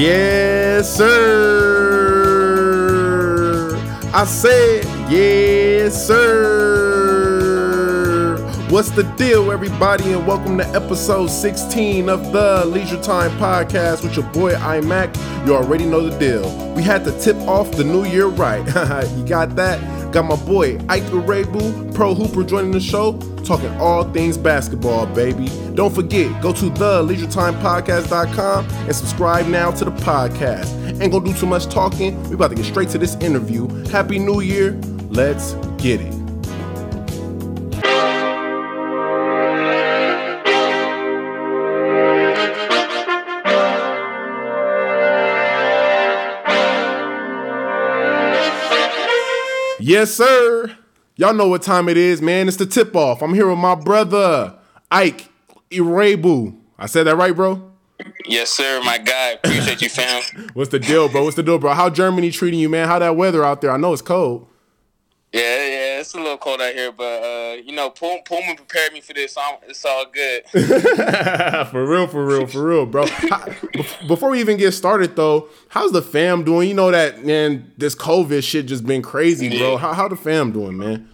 Yes, sir. I said, yes, sir. What's the deal, everybody? And welcome to episode 16 of the Leisure Time Podcast with your boy iMac. You already know the deal. We had to tip off the new year right. you got that? Got my boy Ike Iroegbu, pro hooper, joining the show, talking all things basketball, baby. Don't forget, go to the leisuretimepodcast.com and subscribe now to the podcast. Ain't gonna do too much talking. We about to get straight to this interview. Happy New Year. Let's get it. Yes, sir. Y'all know what time it is, man. It's the tip off. I'm here with my brother, Ike Iroegbu. I said that right, bro? Yes, sir. My guy. Appreciate you, fam. What's the deal, bro? What's the deal, bro? How Germany treating you, man? How that weather out there? I know it's cold. Yeah, yeah, it's a little cold out here, but uh, you know, Pullman prepared me for this, so I'm, it's all good. for real, for real, for real, bro. How, before we even get started, though, how's the fam doing? You know that man, this COVID shit just been crazy, yeah. bro. How how the fam doing, man?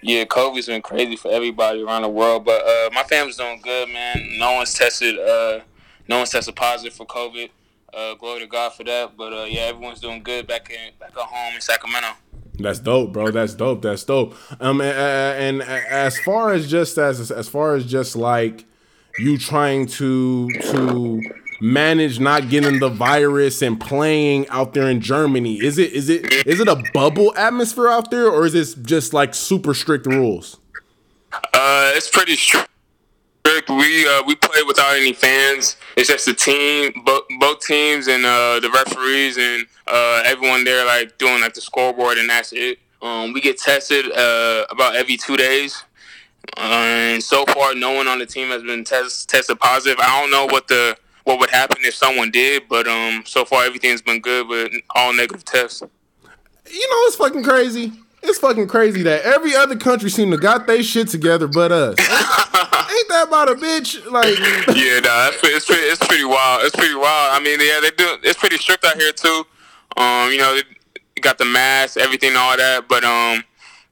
Yeah, COVID's been crazy for everybody around the world, but uh, my family's doing good, man. No one's tested, uh, no one's tested positive for COVID. Uh, glory to God for that. But uh, yeah, everyone's doing good back in back at home in Sacramento. That's dope, bro. That's dope. That's dope. Um, and, and as far as just as as far as just like you trying to to manage not getting the virus and playing out there in Germany, is it is it is it a bubble atmosphere out there, or is it just like super strict rules? Uh, it's pretty strict. We uh, we play without any fans. It's just the team, both both teams and uh, the referees and uh, everyone there like doing like the scoreboard, and that's it. Um, we get tested uh, about every two days, and so far, no one on the team has been test, tested positive. I don't know what the what would happen if someone did, but um, so far everything's been good with all negative tests. You know, it's fucking crazy. It's fucking crazy that every other country seem to got their shit together but us. Ain't that about a bitch? Like, yeah, nah, it's, it's, pretty, it's pretty wild. It's pretty wild. I mean, yeah, they do. It's pretty strict out here too. Um, you know, they got the mask, everything, all that. But um,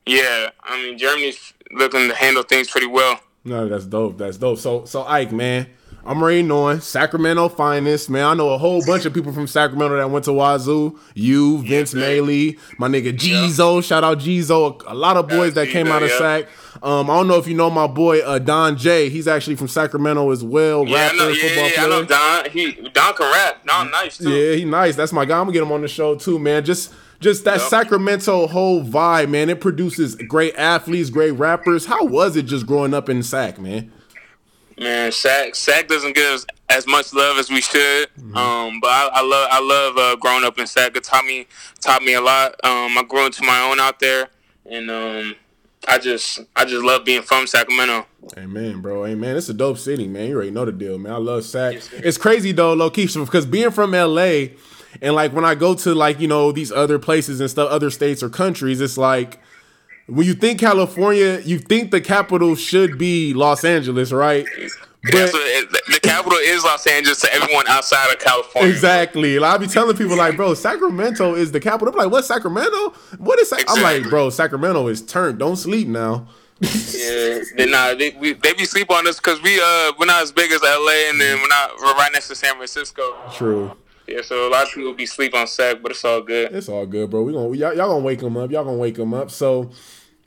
yeah, I mean, Germany's looking to handle things pretty well. No, that's dope. That's dope. So, so Ike, man, I'm already knowing Sacramento finest, man. I know a whole bunch of people from Sacramento that went to Wazzu. You, Vince yeah, Maley, my nigga Jizo. Yeah. Shout out Jizo. A lot of boys that came out of. Sac. Um, I don't know if you know my boy uh, Don J. He's actually from Sacramento as well. Yeah, rapper, know, yeah, football yeah, player. I know Don. He Don can rap. Don nice too. Yeah, he nice. That's my guy. I'm gonna get him on the show too, man. Just just that yep. Sacramento whole vibe, man. It produces great athletes, great rappers. How was it just growing up in Sac, man? Man, Sac Sac doesn't get us as much love as we should. Mm-hmm. Um, but I, I, love I love uh, growing up in Sac. It taught me taught me a lot. Um, I grew into my own out there, and um, I just I just love being from Sacramento. Amen, bro. Amen. It's a dope city, man. You already know the deal, man. I love Sac. Yes, it's crazy though, low key, because being from LA, and like when I go to like you know these other places and stuff, other states or countries, it's like when you think California, you think the capital should be Los Angeles, right? But, the capital is Los Angeles to everyone outside of California. Exactly. Like, I be telling people like, bro, Sacramento is the capital. I'm like, what Sacramento? What is? Sac-? Exactly. I'm like, bro, Sacramento is turned. Don't sleep now. yeah, they, nah, they, we, they be sleep on us because we uh we're not as big as LA, and then we're not we're right next to San Francisco. True. Yeah, so a lot of people be sleep on Sac, but it's all good. It's all good, bro. We gonna y'all, y'all gonna wake them up. Y'all gonna wake them up. So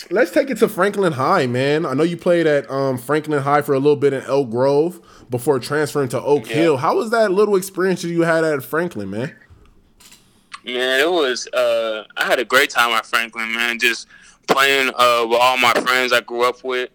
let's take it to Franklin High, man. I know you played at um, Franklin High for a little bit in Elk Grove before transferring to Oak yeah. Hill. How was that little experience you had at Franklin, man? Man, it was. Uh, I had a great time at Franklin, man. Just playing uh, with all my friends I grew up with.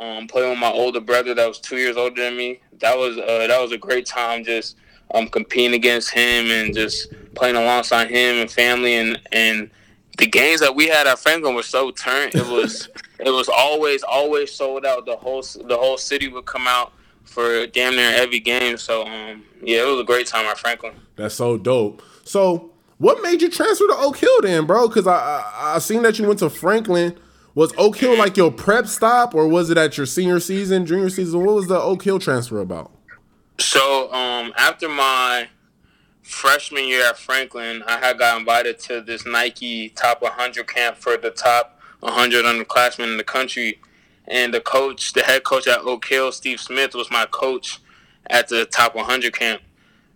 Um, playing with my older brother that was two years older than me. That was uh, that was a great time. Just um, competing against him and just playing alongside him and family and and the games that we had at Franklin were so turned. It was it was always always sold out. The whole the whole city would come out for damn near every game. So um, yeah, it was a great time at Franklin. That's so dope. So what made you transfer to Oak Hill then, bro? Because I, I I seen that you went to Franklin. Was Oak Hill like your prep stop, or was it at your senior season, junior season? What was the Oak Hill transfer about? So um, after my freshman year at Franklin, I had got invited to this Nike Top 100 camp for the top 100 underclassmen in the country. And the coach, the head coach at Oak Hill, Steve Smith, was my coach at the Top 100 camp.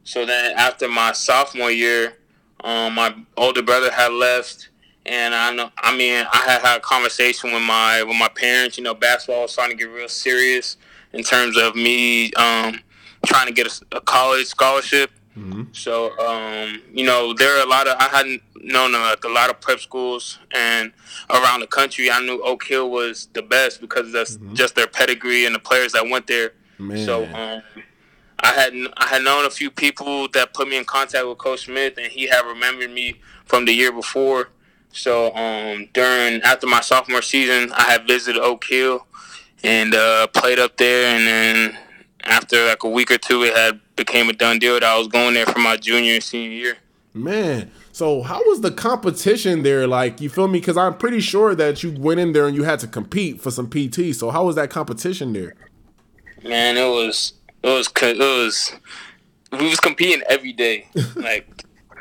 So then after my sophomore year, um, my older brother had left, and I know. I mean, I had had a conversation with my with my parents. You know, basketball was starting to get real serious in terms of me um, trying to get a, a college scholarship. Mm-hmm. So, um, you know, there are a lot of I hadn't known like a lot of prep schools and around the country. I knew Oak Hill was the best because that's mm-hmm. just their pedigree and the players that went there. Man. So, um, I had I had known a few people that put me in contact with Coach Smith, and he had remembered me from the year before. So um, during after my sophomore season, I had visited Oak Hill and uh, played up there, and then after like a week or two, it had became a done deal that I was going there for my junior and senior year. Man, so how was the competition there? Like, you feel me? Because I'm pretty sure that you went in there and you had to compete for some PT. So how was that competition there? Man, it was it was it was we was competing every day, like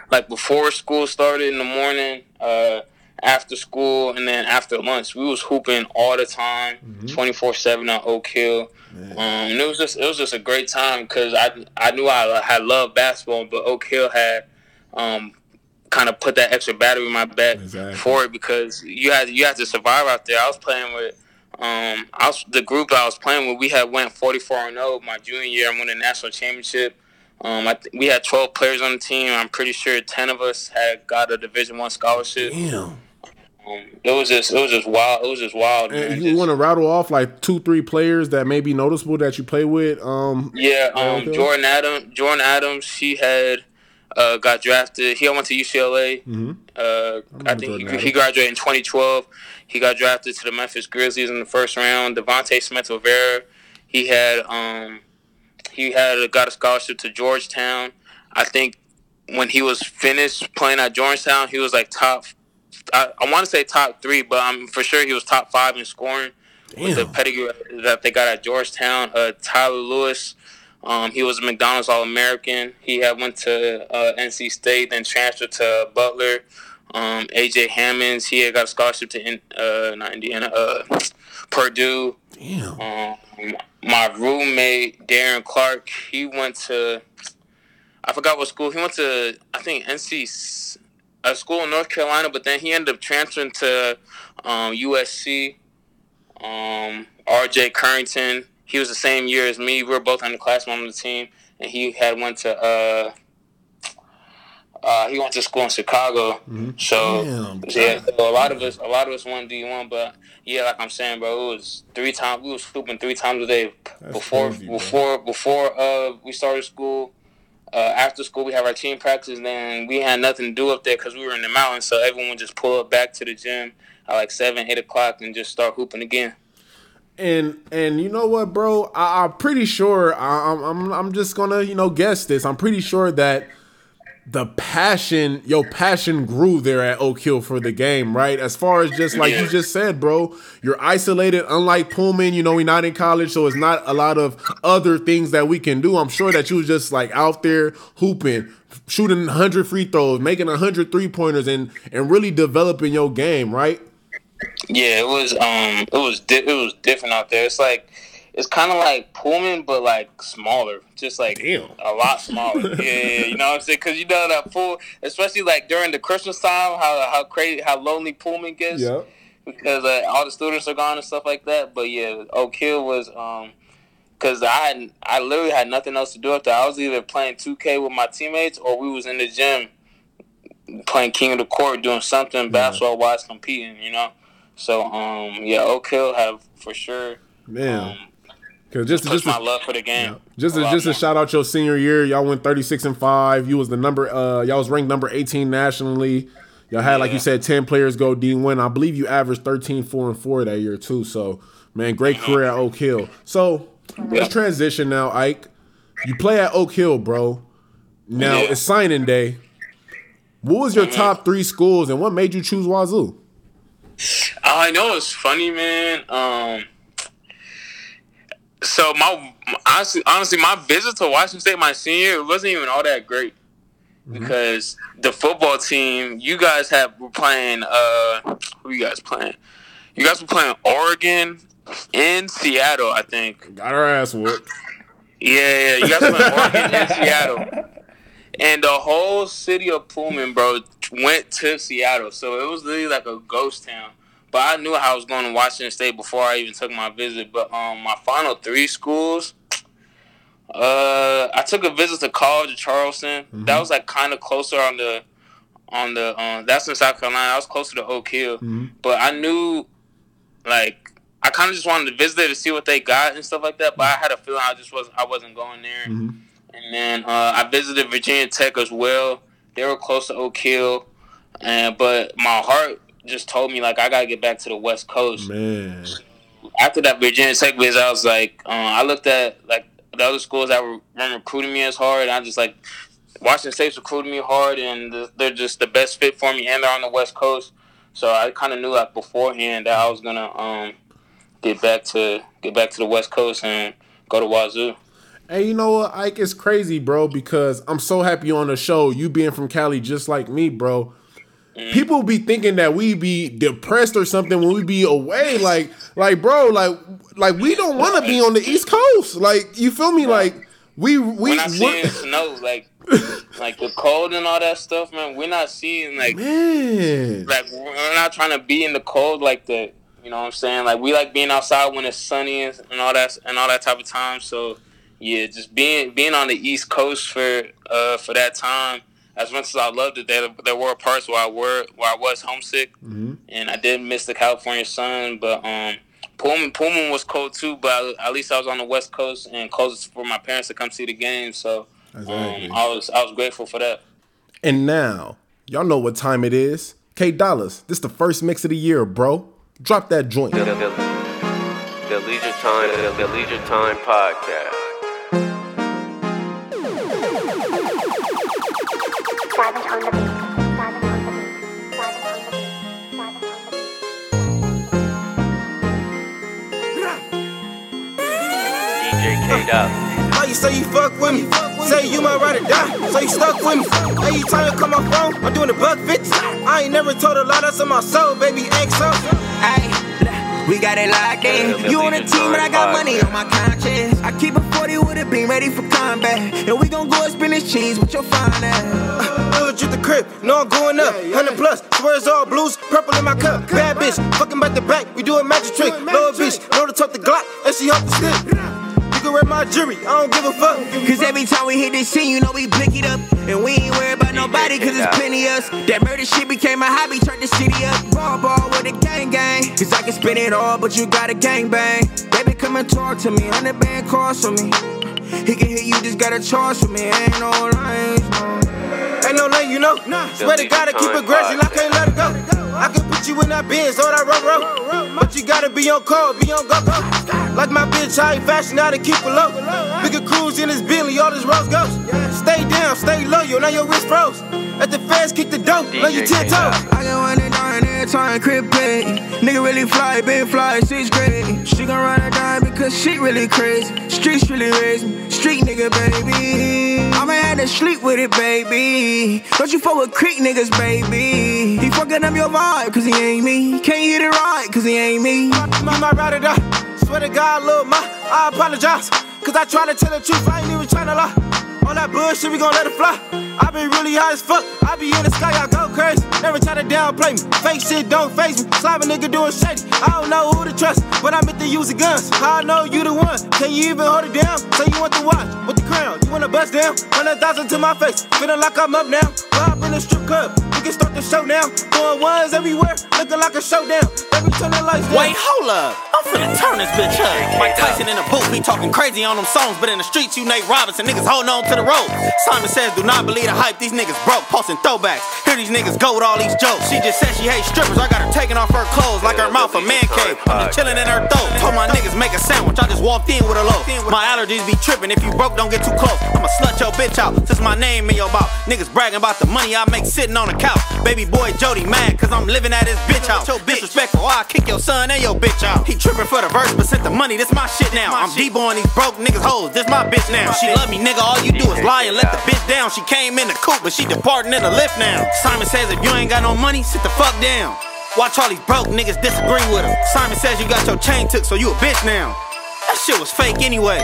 like before school started in the morning, uh, after school, and then after lunch. We was hooping all the time, mm-hmm. 24 seven on Oak Hill. Um, and it was just it was just a great time because I I knew I had loved basketball, but Oak Hill had um, kind of put that extra battery in my back exactly. for it because you had you had to survive out there. I was playing with um, I was the group I was playing with. We had went forty four and zero oh my junior year and won the national championship. Um, I th- we had twelve players on the team. I'm pretty sure ten of us had got a Division One scholarship. Damn. Um, it was just it was just wild. It was just wild. And you want to rattle off like two, three players that may be noticeable that you play with? Um, yeah, um, Jordan Adams. Jordan Adams. He had uh, got drafted. He went to UCLA. Mm-hmm. Uh, I, I think he, he, graduated in 2012. He got drafted to the Memphis Grizzlies in the first round. D'Vauntes Smith Rivera. He had um, he had got a scholarship to Georgetown. I think when he was finished playing at Georgetown, he was like top I, I want to say top three, but I'm for sure he was top five in scoring Damn. with the pedigree that they got at Georgetown. Uh, Tyler Lewis, um, he was a McDonald's All American. He had went to uh, NC State, then transferred to Butler. Um, AJ Hammons, he had got a scholarship to uh, not Indiana, uh, Purdue. Damn. Um, my roommate Darren Clark, he went to I forgot what school he went to. I think NC a school in North Carolina, but then he ended up transferring to um, USC. Um, R.J. Currington, he was the same year as me. We were both underclassmen on the class, one of the team, and he had went to uh, uh, he went to school in Chicago. Mm-hmm. So Damn, yeah, so a lot of us, a lot of us went D one, but yeah, like I'm saying, bro, it was three times. We was hooping three times a day That's before crazy, before before uh we started school uh, after school we have our team practice and then we had nothing to do up there because we were in the mountains so everyone just pull up back to the gym at like 7 8 o'clock and just start hooping again. And and you know what bro? I, am pretty sure I, I'm, I'm i'm just gonna you know guess this. I'm pretty sure that the passion, your passion grew there at Oak Hill for the game, right? As far as just like you just said, bro, you're isolated. Unlike Pullman, you know, we're not in college, so it's not a lot of other things that we can do. I'm sure that you was just like out there hooping, shooting 100 free throws, making 100 three pointers, and and really developing your game, right? Yeah, it was um, it was di- it was different out there. It's like it's kind of like Pullman, but like smaller, just like Damn. a lot smaller. yeah, you know what I'm saying? Because you know that pool, especially like during the Christmas time, how how crazy, how lonely Pullman gets. Yeah. Because uh, all the students are gone and stuff like that. But yeah, Oak Hill was um, because I had I literally had nothing else to do up there. I was either playing 2K with my teammates or we was in the gym playing King of the Court, doing something yeah. basketball wise, competing. You know. So um, yeah, Oak Hill have for sure. Man. Um, Cause just just my love for the game. Yeah. Just a, just to shout out your senior year, y'all went thirty six and five. You was the number uh y'all was ranked number eighteen nationally. Y'all had yeah. like you said ten players go D one. I believe you averaged 13, 4 and four that year too. So man, great career at Oak Hill. So let's transition now, Ike. You play at Oak Hill, bro. Now yeah. it's signing day. What was your mm-hmm. top three schools and what made you choose Wazzu? I know it's funny, man. Um so my honestly, honestly, my visit to Washington State my senior it wasn't even all that great. mm-hmm. because the football team you guys have were playing. Uh, who you guys playing? You guys were playing Oregon in Seattle, I think. Got our ass whooped. Yeah, yeah. You guys were playing Oregon in Seattle. And the whole city of Pullman, bro, went to Seattle. So it was literally like a ghost town. But I knew I was going to Washington State before I even took my visit. But um, my final three schools, uh, I took a visit to College of Charleston. Mm-hmm. That was like kind of closer on the, on the um, that's in South Carolina. I was closer to Oak Hill, mm-hmm. but I knew, like, I kind of just wanted to visit there to see what they got and stuff like that. But I had a feeling I just wasn't I wasn't going there. Mm-hmm. And then uh, I visited Virginia Tech as well. They were close to Oak Hill, and but my heart just told me like I gotta get back to the West Coast. Man. After that Virginia Tech visit, I was like, uh, I looked at like the other schools that were, weren't recruiting me as hard, and I just like Washington State's recruiting me hard, and they're just the best fit for me, and they're on the West Coast. So I kind of knew like beforehand that I was gonna um, get back to get back to the West Coast and go to Wazzu. Hey, you know what, Ike? It's crazy, bro, because I'm so happy on the show. You being from Cali, just like me, bro. Mm. People be thinking that we be depressed or something when we be away. Like, like, bro, like, like we don't want to be on the East Coast. Like, you feel me? Like, we we when I see snow, like, like the cold and all that stuff, man. We're not seeing like, man, like we're not trying to be in the cold like that. You know what I'm saying? Like, we like being outside when it's sunny and all that and all that type of time. So, yeah, just being being on the East Coast for uh for that time as much as I loved it, there there were parts where I were where I was homesick, mm-hmm. and I did miss the California sun. But um, Pullman Pullman was cold too, but at least I was on the West Coast and closest for my parents to come see the game. So exactly. um, I was I was grateful for that. And now y'all know what time it is. K Dollaz, this the first mix of the year, bro. Drop that joint. The, the, the Leisure Time, the, the Leisure Time podcast. How you say you fuck with me? Say you might ride or die, so you stuck with me. Every time you come my phone, I'm doing the buck fits. I ain't never told a lie, that's in my soul, baby, ain't so. Ay, we got it locked in. You on the team, but I got money on my conscience. I keep a 40 with a beam ready for combat. And we gon' go and spin this cheese with your fine ass uh, you the crib, no I'm going up. 100 plus, swear it's all blues, purple in my cup. Bad bitch, fucking back to back, we do a magic trick. Lower bitch, know to talk the Glock, and she off the stick. You can wear my jury, I don't give a fuck. Cause every time we hit this scene, you know we pick it up. And we ain't worried about nobody, cause it's plenty us. That murder shit became a hobby, turned the city up. Ball ball with a gang gang. Cause I can spin it all, but you got a gang bang. Baby, come and talk to me, 100 band calls for me. He can hear you, just got a charge for me. Ain't no lines, no. Ain't no lane, you know. Swear to God, I keep it aggressive, I can't let it go. I can put you in that Benz or that road road. But you gotta be on call, be on go go. Like my bitch, high fashion, now to keep it low. Bigger cruise in this Bentley, all this rose goes. Stay down, stay loyal, now your wrist froze. Let the fans kick the dope, let you ten toes. I got one and nine every time, crib play. Nigga really fly, been fly, sixth grade. She gon' ride or die because she really crazy. Streets really raise me, street nigga, baby. I'ma have to sleep with it, baby. Don't you fuck with creek niggas, baby. He fucking up your vibe, cause he ain't me. Can't hit it right, cause he ain't me. Mama, ride it up. Swear to God, little ma, I apologize. Cause I try to tell the truth, I ain't even trying to lie. All that bullshit, we gon' let it fly. I be really high as fuck. I be in the sky, I go crazy. Never try to downplay me. Fake shit don't face me. Slime a nigga doing shady. I don't know who to trust, but I'm at the using guns. How I know you the one? Can you even hold it down? Say you want the watch with the crown. You wanna bust down? Hundred thousand to my face. Feeling like I'm up now. Bob in the strip club. We can start the show now. Throwing ones everywhere, looking like a showdown. Baby, turn the lights down. Wait, hold up. I'm finna turn this bitch up. Mike Tyson in the booth, he talking crazy on them songs, but in the streets, you Nate Robinson. Niggas holding on to the rope. Simon says, do not believe the hype. These niggas broke, posting throwbacks. Hear these niggas go with all these jokes. She just said she hates strippers. I got her taking off her clothes like her mouth a man cave. I'm just chilling in her throat. Told my niggas make a sandwich. I just walked in with a loaf. My allergies be tripping. If you broke, don't get too close. I'ma slut your bitch out. Since my name in your mouth. Niggas bragging about the money I make sitting on the couch. Baby boy Jody mad, cause I'm living at his bitch house. So disrespectful, I kick your son and your bitch out. He tripping for the verse, but sent the money, this my shit now. I'm D-boying these broke niggas hoes, this my bitch now. She love me, nigga, all you do is lie and let the bitch down. She came in the coupe, but she departing in the lift now. Simon says if you ain't got no money, sit the fuck down. Watch all these broke niggas disagree with him. Simon says you got your chain took, so you a bitch now. That shit was fake anyway.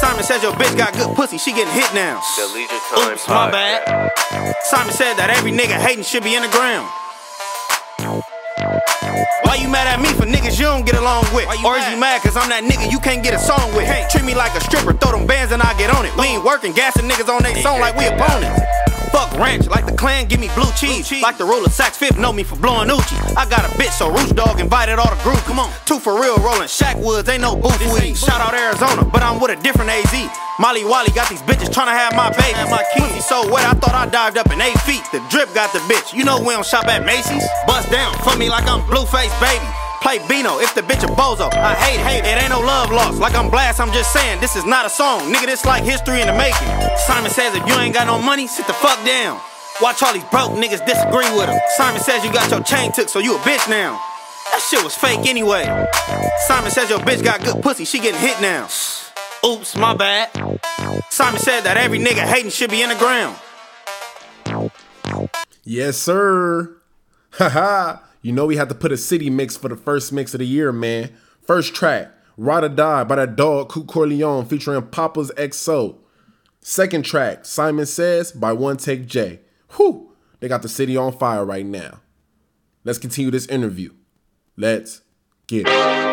Simon says your bitch got good pussy, she getting hit now. Oops, my bad. Simon said that every nigga hating should be in the ground. Why you mad at me for niggas you don't get along with? Or is you mad cause I'm that nigga you can't get a song with? Treat me like a stripper, throw them bands and I get on it. We ain't working, gassing niggas on they song like we opponents. Fuck ranch, like the clan, give me blue cheese. Like the ruler, Saks Fifth know me for blowing Uchi. I got a bitch, so Roost Dog invited all the group. Come on, two for real, rolling Shack Woods, ain't no booth weed. Shout out Arizona, but I'm with a different AZ. Molly Wally got these bitches tryna have my baby. My pussy so wet, I thought I dived up in eight feet. The drip got the bitch. You know we don't shop at Macy's. Bust down, for me like I'm Blueface baby. Play Bino if the bitch a bozo. I hate hate, it ain't no love lost. Like I'm blast, I'm just saying this is not a song. Nigga, this like history in the making. Simon says if you ain't got no money, sit the fuck down. Watch all these broke niggas disagree with him. Simon says you got your chain took, so you a bitch now. That shit was fake anyway. Simon says your bitch got good pussy, she getting hit now. Oops, my bad. Simon said that every nigga hating should be in the ground. Yes, sir. Haha. You know we had to put a city mix for the first mix of the year, man. First track, Ride or Die by that dog Coot Corleone featuring Papa's XO. Second track, Simon Says by One Take J. Whew, they got the city on fire right now. Let's continue this interview. Let's get it.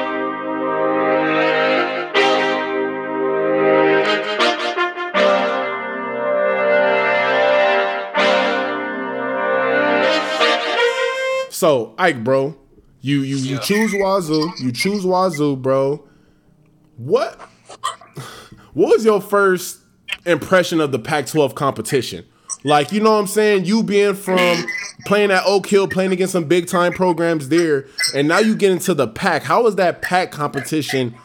So, Ike, bro, you you you choose Wazzu, you choose Wazzu, bro. What what was your first impression of the Pac-12 competition? Like, you know what I'm saying? You being from playing at Oak Hill, playing against some big time programs there, and now you get into the Pac. How was that Pac competition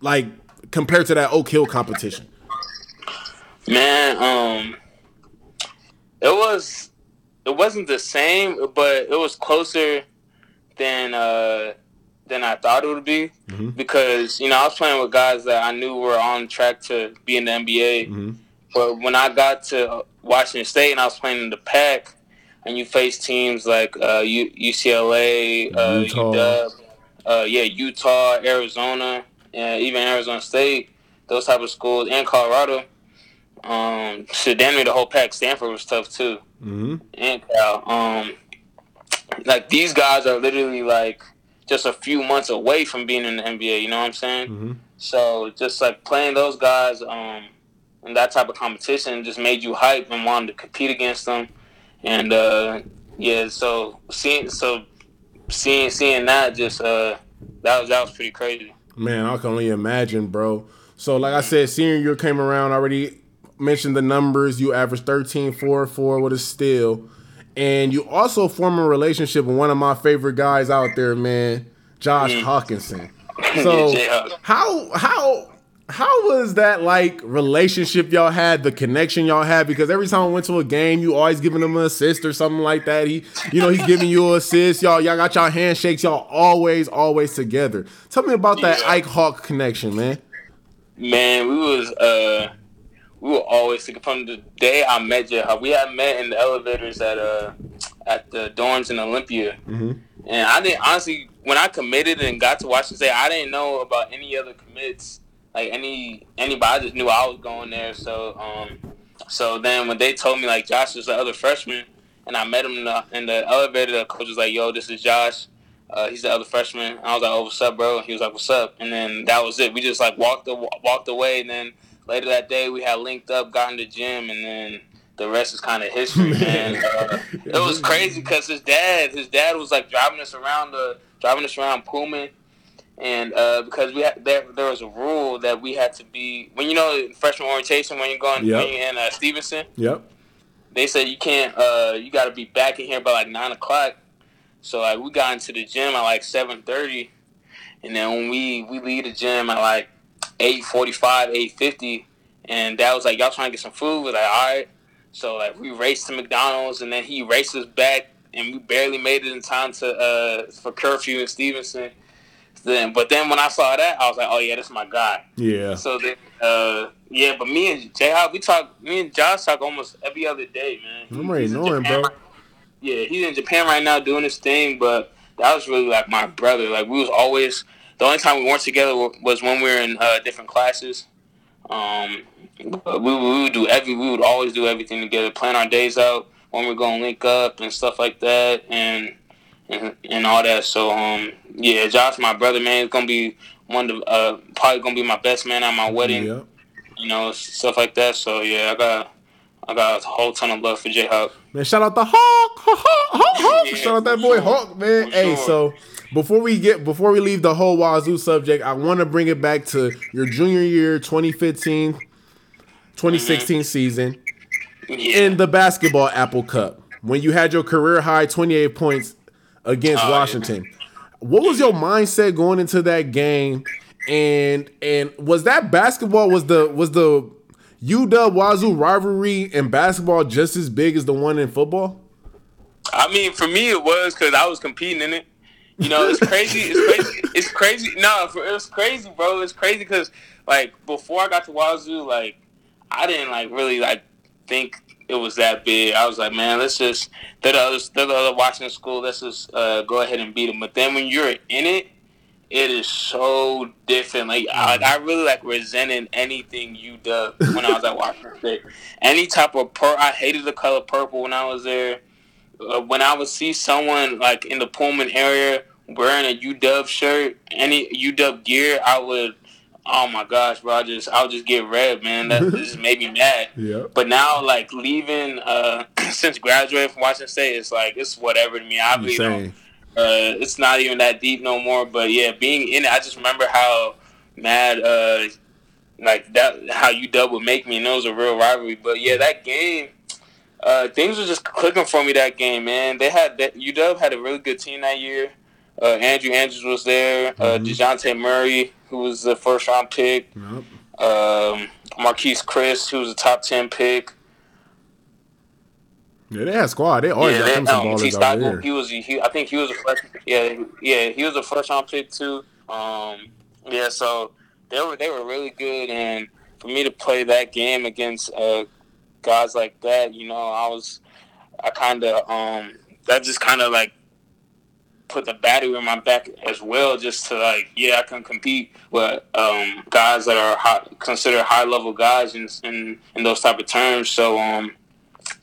like compared to that Oak Hill competition? Man, um, it was it wasn't the same, but it was closer than uh than I thought it would be because you know I was playing with guys that I knew were on track to be in the NBA. But when I got to Washington State and I was playing in the Pac, and you face teams like uh, U- UCLA, uh, Utah. UW, uh, yeah, Utah, Arizona, and even Arizona State, those type of schools, and Colorado. Um, shit, damn near the whole pack. Stanford was tough too, Mm-hmm. and Cal. Um, like these guys are literally like just a few months away from being in the NBA. You know what I'm saying? Mhm. So just like playing those guys, um, and that type of competition just made you hype and wanted to compete against them. And uh, yeah, so seeing so seeing seeing that just uh, that was that was pretty crazy. Man, I can only imagine, bro. So, like I said, senior year came around. Already mentioned the numbers. You averaged 13, 4, 4 with a steal. And you also form a relationship with one of my favorite guys out there, man, Josh Hawkinson. So, Yeah, how, how, how was that like relationship y'all had, the connection y'all had? Because every time I went to a game, you always giving him an assist or something like that. He, you know, he's giving you an assist. Y'all, y'all got y'all handshakes. Y'all always, always together. Tell me about that Yeah. Ike Hawk connection, man. Man, we was uh we were always thinking from the day I met J-Hawk. We had met in the elevators at uh at the dorms in Olympia. Mhm. And I didn't honestly when I committed and got to Washington State, I didn't know about any other commits, like any anybody. I just knew I was going there. So um so then when they told me like Josh was the other freshman and I met him in the, in the elevator, the coach was like, "Yo, this is Josh." Uh, he's the other freshman. I was like, "Oh, what's up, bro?" And he was like, "What's up?" And then that was it. We just like walked the, walked away. And then later that day, we had linked up, got in the gym, and then the rest is kind of history. man, uh, it was crazy because his dad, his dad was like driving us around the driving us around Pullman, and uh, because we had there, there was a rule that we had to be when you know in freshman orientation when you're going Yep. when you're in uh, Stephenson Yep. they said you can't uh you got to be back in here by like nine o'clock so like we got into the gym at like 7.30 and then when we we leave the gym at like 8.45 8.50 and that was like y'all trying to get some food we're like all right so like we raced to mcdonald's and then he raced us back and we barely made it in time to uh for curfew in stephenson then, but then when I saw that, I was like, oh yeah, that's my guy. Yeah. So then, uh, yeah, but me and J Hawk, we talk. Me and Josh talk almost every other day, man. I'm already knowing, bro. right- Yeah, he's in Japan right now doing his thing, but that was really like my brother. Like we was always the only time we weren't together was when we were in uh, different classes. Um, we, we would do every we would always do everything together, plan our days out when we're gonna link up and stuff like that, and and, and all that. So um, yeah, Josh, my brother, man, is gonna be one of uh, probably gonna be my best man at my wedding Yep. you know, stuff like that. So yeah, I got I got a whole ton of love for J Hawk. Man, shout out the Hawk, Hawk, Hawk, Hawk. Yeah, shout out that boy sure. Hawk, man. For Hey, sure. so before we get before we leave the whole Wazzu subject, I want to bring it back to your junior year, 2015, 2016 mm-hmm. season Yeah. in the basketball Apple Cup when you had your career high 28 points against Oh, yeah. Washington. What was your mindset going into that game? And and was that basketball was the was the UW Wazzu rivalry in basketball just as big as the one in football? I mean, for me, it was because I was competing in it. You know, it's crazy. It's crazy. It's crazy. No, for, it was crazy, bro. It's crazy because like before I got to Wazzu, like I didn't like really like think it was that big. I was like, man, let's just they're the other they're the other Washington school. Let's just uh, go ahead and beat them. But then when you're in it, it is so different. Like I, like, I really like resented anything you dub when I was at Washington State. Any type of pur I hated the color purple when I was there. Uh, when I would see someone like in the Pullman area wearing a UW shirt, any UW gear, I would. Oh my gosh, bro! I just I would just get red, man. That just made me mad. Yeah. But now, like leaving, uh, since graduating from Washington State, it's like it's whatever to me. I really don't. Uh, it's not even that deep no more. But yeah, being in it, I just remember how mad, uh, like that, how UW would make me, and it was a real rivalry. But yeah, that game, uh, things were just clicking for me that game, man. They had that UW had a really good team that year. Uh, Andrew Andrews was there. Uh, Mhm. Dejounte Murray, who was the first round pick. Yep. Um, Marquese Chriss, who was a top ten pick. Yeah, they had squad. They always yeah, got them some um, T. ballers out there. he was he, I think he was a first yeah yeah he was a first round pick too. Um, yeah, so they were they were really good, and for me to play that game against uh, guys like that, you know, I was I kind of um that just kind of like put the battery in my back as well, just to like yeah I can compete with um guys that are high, considered high level guys in, in in those type of terms. So um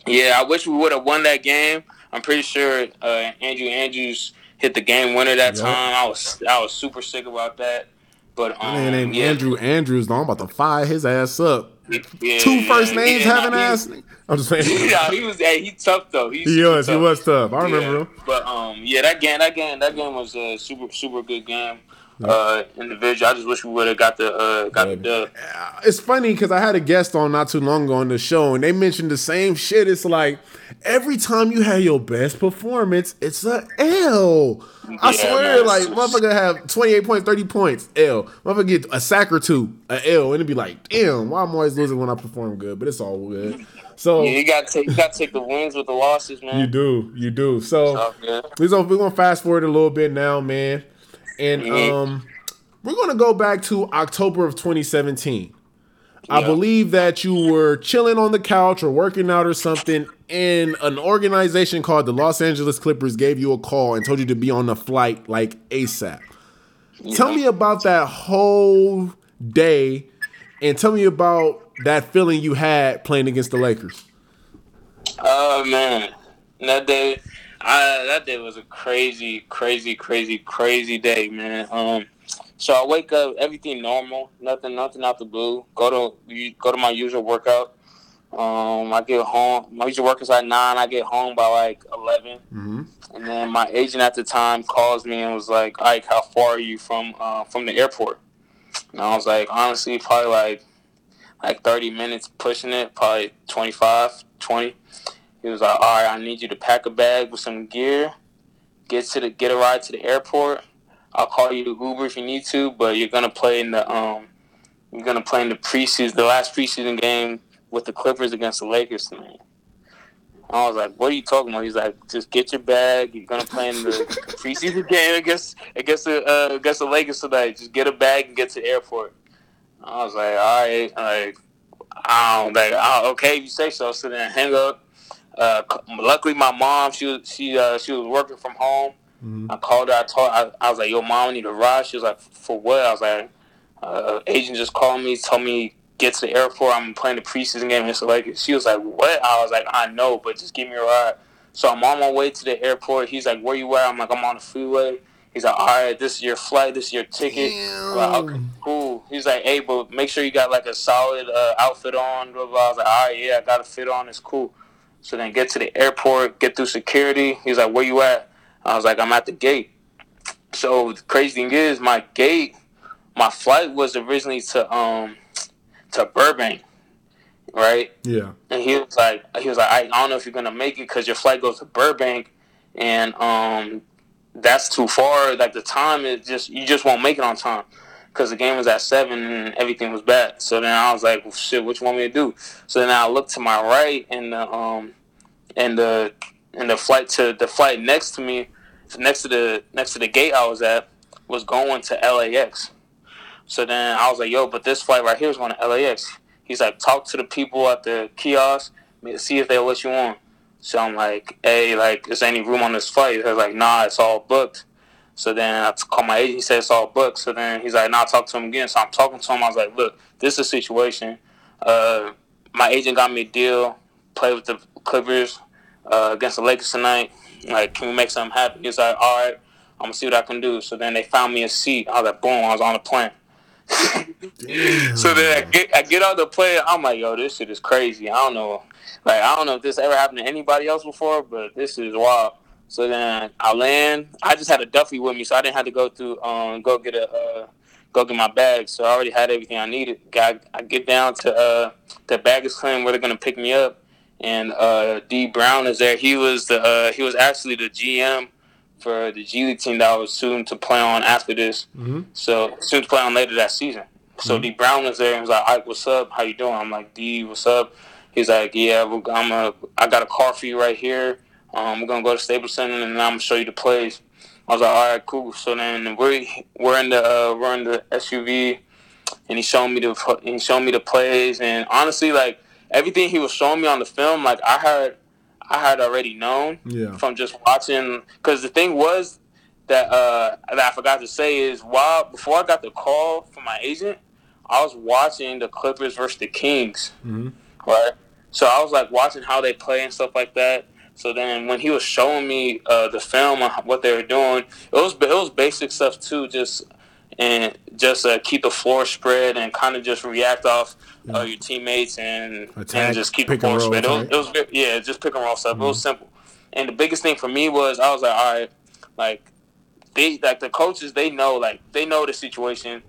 yeah, I wish we would have won that game. I'm pretty sure uh, Andrew Andrews hit the game winner that Yep. time. I was I was super sick about that. But um, Man named yeah, Andrew Andrews. though, I'm about to fire his ass up. yeah, Two first yeah, names having nah, he- ass. I'm just saying. yeah, he was. Hey, he tough though. He's He was. He tough. was tough. I remember him. But um, yeah, that game, that game, that game was a super, super good game. Uh, individual. I just wish we would have got the uh, got the dub. Uh, It's funny because I had a guest on not too long ago on the show, and they mentioned the same shit. It's like every time you have your best performance, it's a L. I Yeah, swear, man. like motherfucker have 28 points, 30 points, L. Motherfucker get a sack or two, a L, and it'd be like, damn, why am I'm always losing when I perform good, but it's all good. So Yeah, you got to take, you got to take the wins with the losses, man. you do, you do. So All good. we're gonna, we're gonna fast forward a little bit now, man. And um we're gonna go back to October of 2017. I believe that you were chilling on the couch or working out or something, and an organization called the Los Angeles Clippers gave you a call and told you to be on the flight like ASAP. Tell me about that whole day and tell me about that feeling you had playing against the Lakers. Oh man, that day, I that day was a crazy, crazy, crazy, crazy day, man. Um, so I wake up, everything normal, nothing, nothing out the blue. Go to go to my usual workout. Um, I get home. My usual workout's at nine. I get home by like 11 Mm-hmm. and then my agent at the time calls me and was like, "Ike, how far are you from uh, from the airport?" And I was like, honestly, probably like like 30 minutes pushing it, probably 25, 20. He was like, all right, I need you to pack a bag with some gear, get to the get a ride to the airport. I'll call you the Uber if you need to, but you're gonna play in the um, you're gonna play in the preseason, the last preseason game with the Clippers against the Lakers tonight. I was like, "What are you talking about?" He's like, "Just get your bag. You're gonna play in the preseason game against against the uh, against the Lakers tonight. Just get a bag and get to the airport." I was like, "All right, like, I don't like, oh, okay, if you say so." So then I hang up. Uh, luckily, my mom she was she uh, she was working from home. I called her. I told I, I was like, "Yo, mom, I need a ride." She was like, "For what?" I was like, uh, "Agent just called me, told me get to the airport. I'm playing the preseason game against the Lakers." She was like, "What?" I was like, "I know, but just give me a ride." So I'm on my way to the airport. He's like, "Where you at?" I'm like, "I'm on the freeway." He's like, "All right, this is your flight. This is your ticket." Like, okay, cool. He's like, "Hey, but make sure you got like a solid uh, outfit on." Blah, blah. I was like, "All right, yeah, I got a fit on. It's cool." So then get to the airport, get through security. He's like, "Where you at?" I was like, "I'm at the gate." So the crazy thing is, my gate, my flight was originally to um to Burbank, right? Yeah. And he was like, he was like, I, I don't know if you're gonna make it because your flight goes to Burbank, and um that's too far. Like the time is just you just won't make it on time because the game was at seven and everything was bad. So then I was like, well, shit, what you want me to do? So then I looked to my right and the um and the and the flight to the flight next to me, next to the next to the gate I was at, was going to LAX. So then I was like, yo, but this flight right here is going to LAX. He's like, talk to the people at the kiosk, see if they'll let you on. So I'm like, hey, like, is there any room on this flight? They're like, nah, it's all booked. So then I call my agent. He said it's all booked. So then he's like, "Now "Nah, talk to him again." So I'm talking to him. I was like, "Look, this is a situation. Uh, my agent got me a deal. Play with the Clippers uh, against the Lakers tonight. Like, can we make something happen?" He's like, "All right, I'm gonna see what I can do." So then they found me a seat. I was like, "Boom!" I was on the plane. so then I get I get out the plane. I'm like, "Yo, this shit is crazy. I don't know. Like, I don't know if this ever happened to anybody else before, but this is wild." So then I land. I just had a Duffy with me, so I didn't have to go through um go get a uh, go get my bag. So I already had everything I needed. Got I get down to uh the baggage claim where they're gonna pick me up, and uh D Brown is there. He was the uh, he was actually the GM for the G League team that I was soon to play on after this. So soon to play on later that season. So D Brown was there and was like, "Ike, what's up? How you doing?" I'm like, "D, what's up?" He's like, "Yeah, I'm a, I got a car for you right here. Um, we're gonna go to Staples Center and I'm gonna show you the plays." I was like, "All right, cool." So then we're we're in the uh, we're in the SUV, and he showed me the he showed me the plays, and honestly, like everything he was showing me on the film, like I had I had already known Yeah. from just watching. Because the thing was that uh, that I forgot to say is while before I got the call from my agent, I was watching the Clippers versus the Kings, right? So I was like watching how they play and stuff like that. So then when he was showing me uh, the film on what they were doing, it was it was basic stuff too, just and just uh, keep the floor spread and kind of just react off uh, your teammates and Attack, and just keep the floor spread. It was, it was very- yeah, just pick and roll stuff. It was simple. And the biggest thing for me was I was like, all right, like they like the coaches they know like they know the situation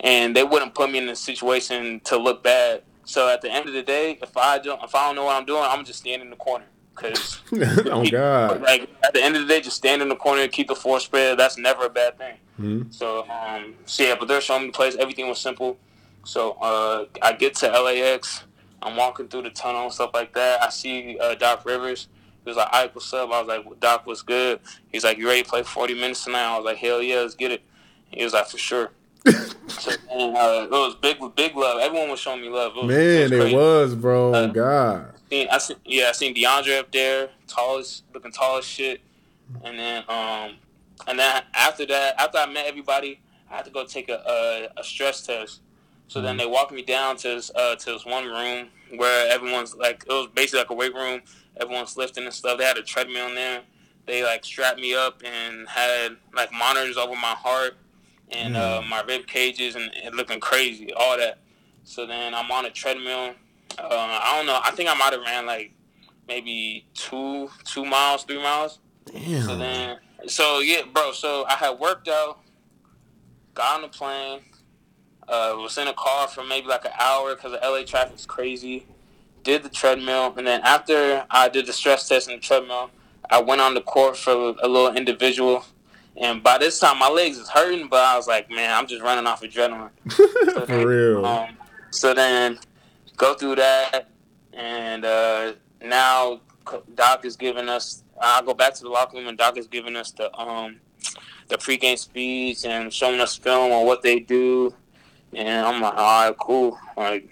and they wouldn't put me in a situation to look bad. So at the end of the day, if I don't if I don't know what I'm doing, I'm just standing in the corner because oh God. like at the end of the day, just stand in the corner and keep the four spread. That's never a bad thing. Mhm. So um, so yeah, but they're showing me the plays. Everything was simple. So uh, I get to LAX. I'm walking through the tunnel and stuff like that. I see uh, Doc Rivers. He was like, "Ike, what's up?" I was like, "Doc, what's good?" He's like, "You ready to play 40 minutes tonight?" I was like, "Hell yeah, let's get it." He was like, "For sure." so and, uh, it was big big love. Everyone was showing me love. It was, Man, was it was, bro. Uh, God. Seen, I seen, yeah, I seen DeAndre up there, tallest, looking tall as shit. And then, um, and then after that, after I met everybody, I had to go take a a, a stress test. So then they walked me down to this, uh, to this one room where everyone's like, it was basically like a weight room. Everyone's lifting and stuff. They had a treadmill in there. They like strapped me up and had like monitors over my heart and uh, my rib cages and, and looking crazy, all that. So then I'm on a treadmill. Uh, I don't know. I think I might have ran like maybe two two miles, three miles. Damn. So then, so yeah, bro. So I had worked out, got on the plane, uh, was in a car for maybe like an hour because the LA traffic's crazy. Did the treadmill, and then after I did the stress test in the treadmill, I went on the court for a little individual. And by this time, my legs is hurting, but I was like, man, I'm just running off adrenaline. So For real. Um, so then go through that, and uh, now Doc is giving us. I go back to the locker room and Doc is giving us the um the pregame speech and showing us film on what they do, and I'm like, all right, cool. Like,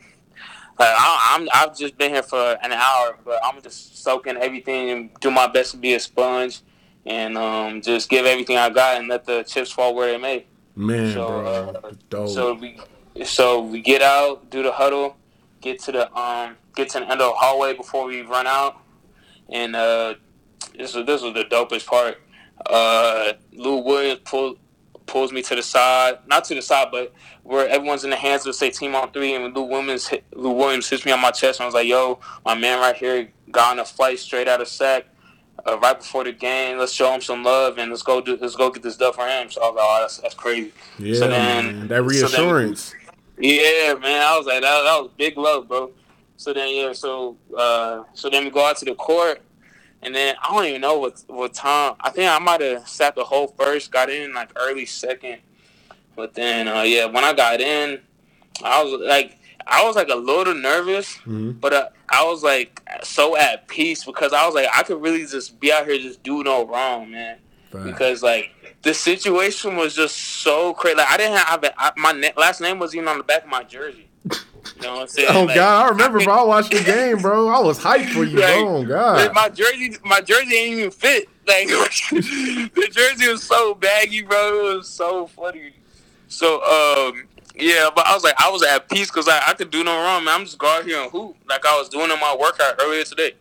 like I, I'm I've just been here for an hour, but I'm just soaking everything and do my best to be a sponge, and um just give everything I got and let the chips fall where they may. Man, So, bro, uh. So we, so we get out, do the huddle, get to the um, get to the end of the hallway before we run out, and uh, this was this was the dopest part. Uh, Lou Williams pull, pulls me to the side, not to the side, but where everyone's in the hands of say team on three, and Lou Williams hit, Lou Williams hits me on my chest, and I was like, "Yo, my man right here got on a flight straight out of SAC." Uh, right before the game, let's show him some love and let's go do let's go get this done for him. So I was like, oh, that's, that's crazy. yeah, so then- man, that so then- reassurance. Yeah, man, I was like, that, that was big love, bro. So then, yeah, so uh, so then we go out to the court, and then I don't even know what what time. I think I might have sat the whole first, got in like early second, but then uh, yeah, when I got in, I was like, I was like a little nervous, Mhm. but uh, I was like so at peace because I was like, I could really just be out here just do no wrong, man Facts. because like the situation was just so crazy. Like I didn't have I, my na- last name was even on the back of my jersey. You know what I'm saying? Oh Like, God, I remember, I bro. I watched the game, bro. I was hyped for you, Like, bro. Oh God. My jersey, my jersey ain't even fit. Like the jersey was so baggy, bro. It was so funny. So um, yeah, but I was like, I was at peace because I, I could do no wrong, man. I'm just out here and hoop like I was doing in my workout earlier today.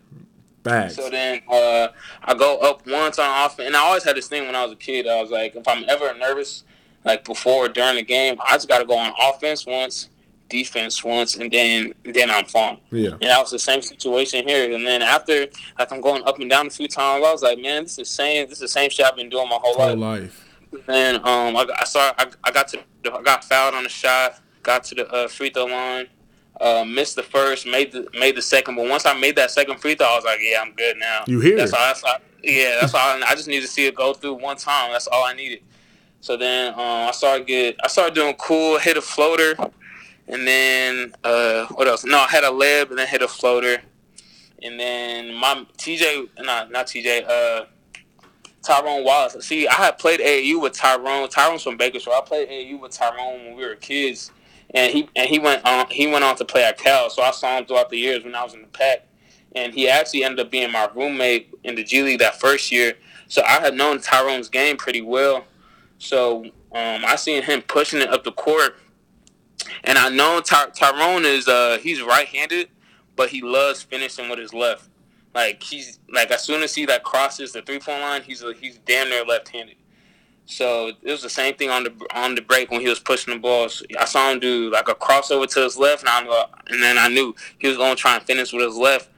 Facts. So then uh, I go up once on offense, and I always had this thing when I was a kid. I was like, if I'm ever nervous, like before or during the game, I just got to go on offense once, defense once, and then then I'm fine. yeah. And that was the same situation here. And then after, like I'm going up and down a few times, I was like, man, this is the same. This is the same shit I've been doing my whole Whole life. life. Then um, I, I saw I, I got to I got fouled on a shot, got to the uh, free throw line, uh, missed the first, made the made the second. But once I made that second free throw, I was like, yeah, I'm good now. You hear? That's all. That's all. Yeah, that's all. I, I just need to see it go through one time. That's all I needed. So then um, I started get I started doing cool, hit a floater, and then uh, what else? No, I had a lib and then hit a floater, and then my TJ, not not TJ, uh, Tyrone Wallace. See, I had played AAU with Tyrone. Tyrone's from Bakersfield. I played AAU with Tyrone when we were kids, and he and he went on he went on to play at Cal. So I saw him throughout the years when I was in the pack, and he actually ended up being my roommate in the G League that first year. So I had known Tyrone's game pretty well. So um, I seen him pushing it up the court, and I know Ty- Tyrone is uh, he's right-handed, but he loves finishing with his left. Like he's like as soon as he like crosses the three point line, he's he's damn near left handed. So it was the same thing on the on the break when he was pushing the ball. So I saw him do like a crossover to his left, and, I, and then I knew he was going to try and finish with his left.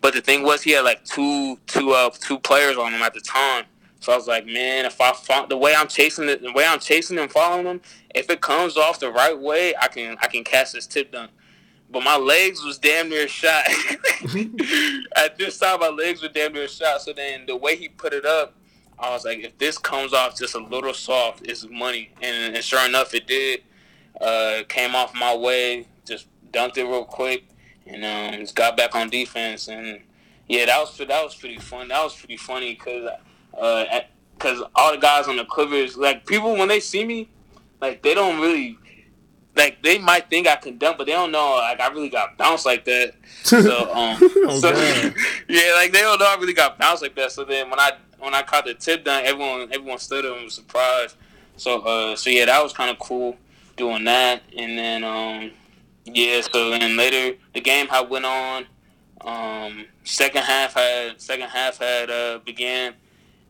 But the thing was, he had like two two uh two players on him at the time. So I was like, man, if I the way I'm chasing it, the way I'm chasing and following him, if it comes off the right way, I can I can catch this tip dunk. But my legs was damn near shot. At this time, my legs were damn near shot. So then the way he put it up, I was like, if this comes off just a little soft, it's money. And, and sure enough, it did. Uh, came off my way, just dunked it real quick, and um, just got back on defense. And yeah, that was that was pretty fun. That was pretty funny because uh, because all the guys on the Clippers, like people when they see me, like they don't really. Like they might think I can dunk, but they don't know like I really got bounced like that. So um, Oh, so yeah, like they don't know I really got bounced like that. So then when I when I caught the tip dunk, everyone everyone stood up and was surprised. So uh, so yeah, that was kind of cool doing that. And then um, yeah, so then later the game had went on. Um, second half had second half had uh, began,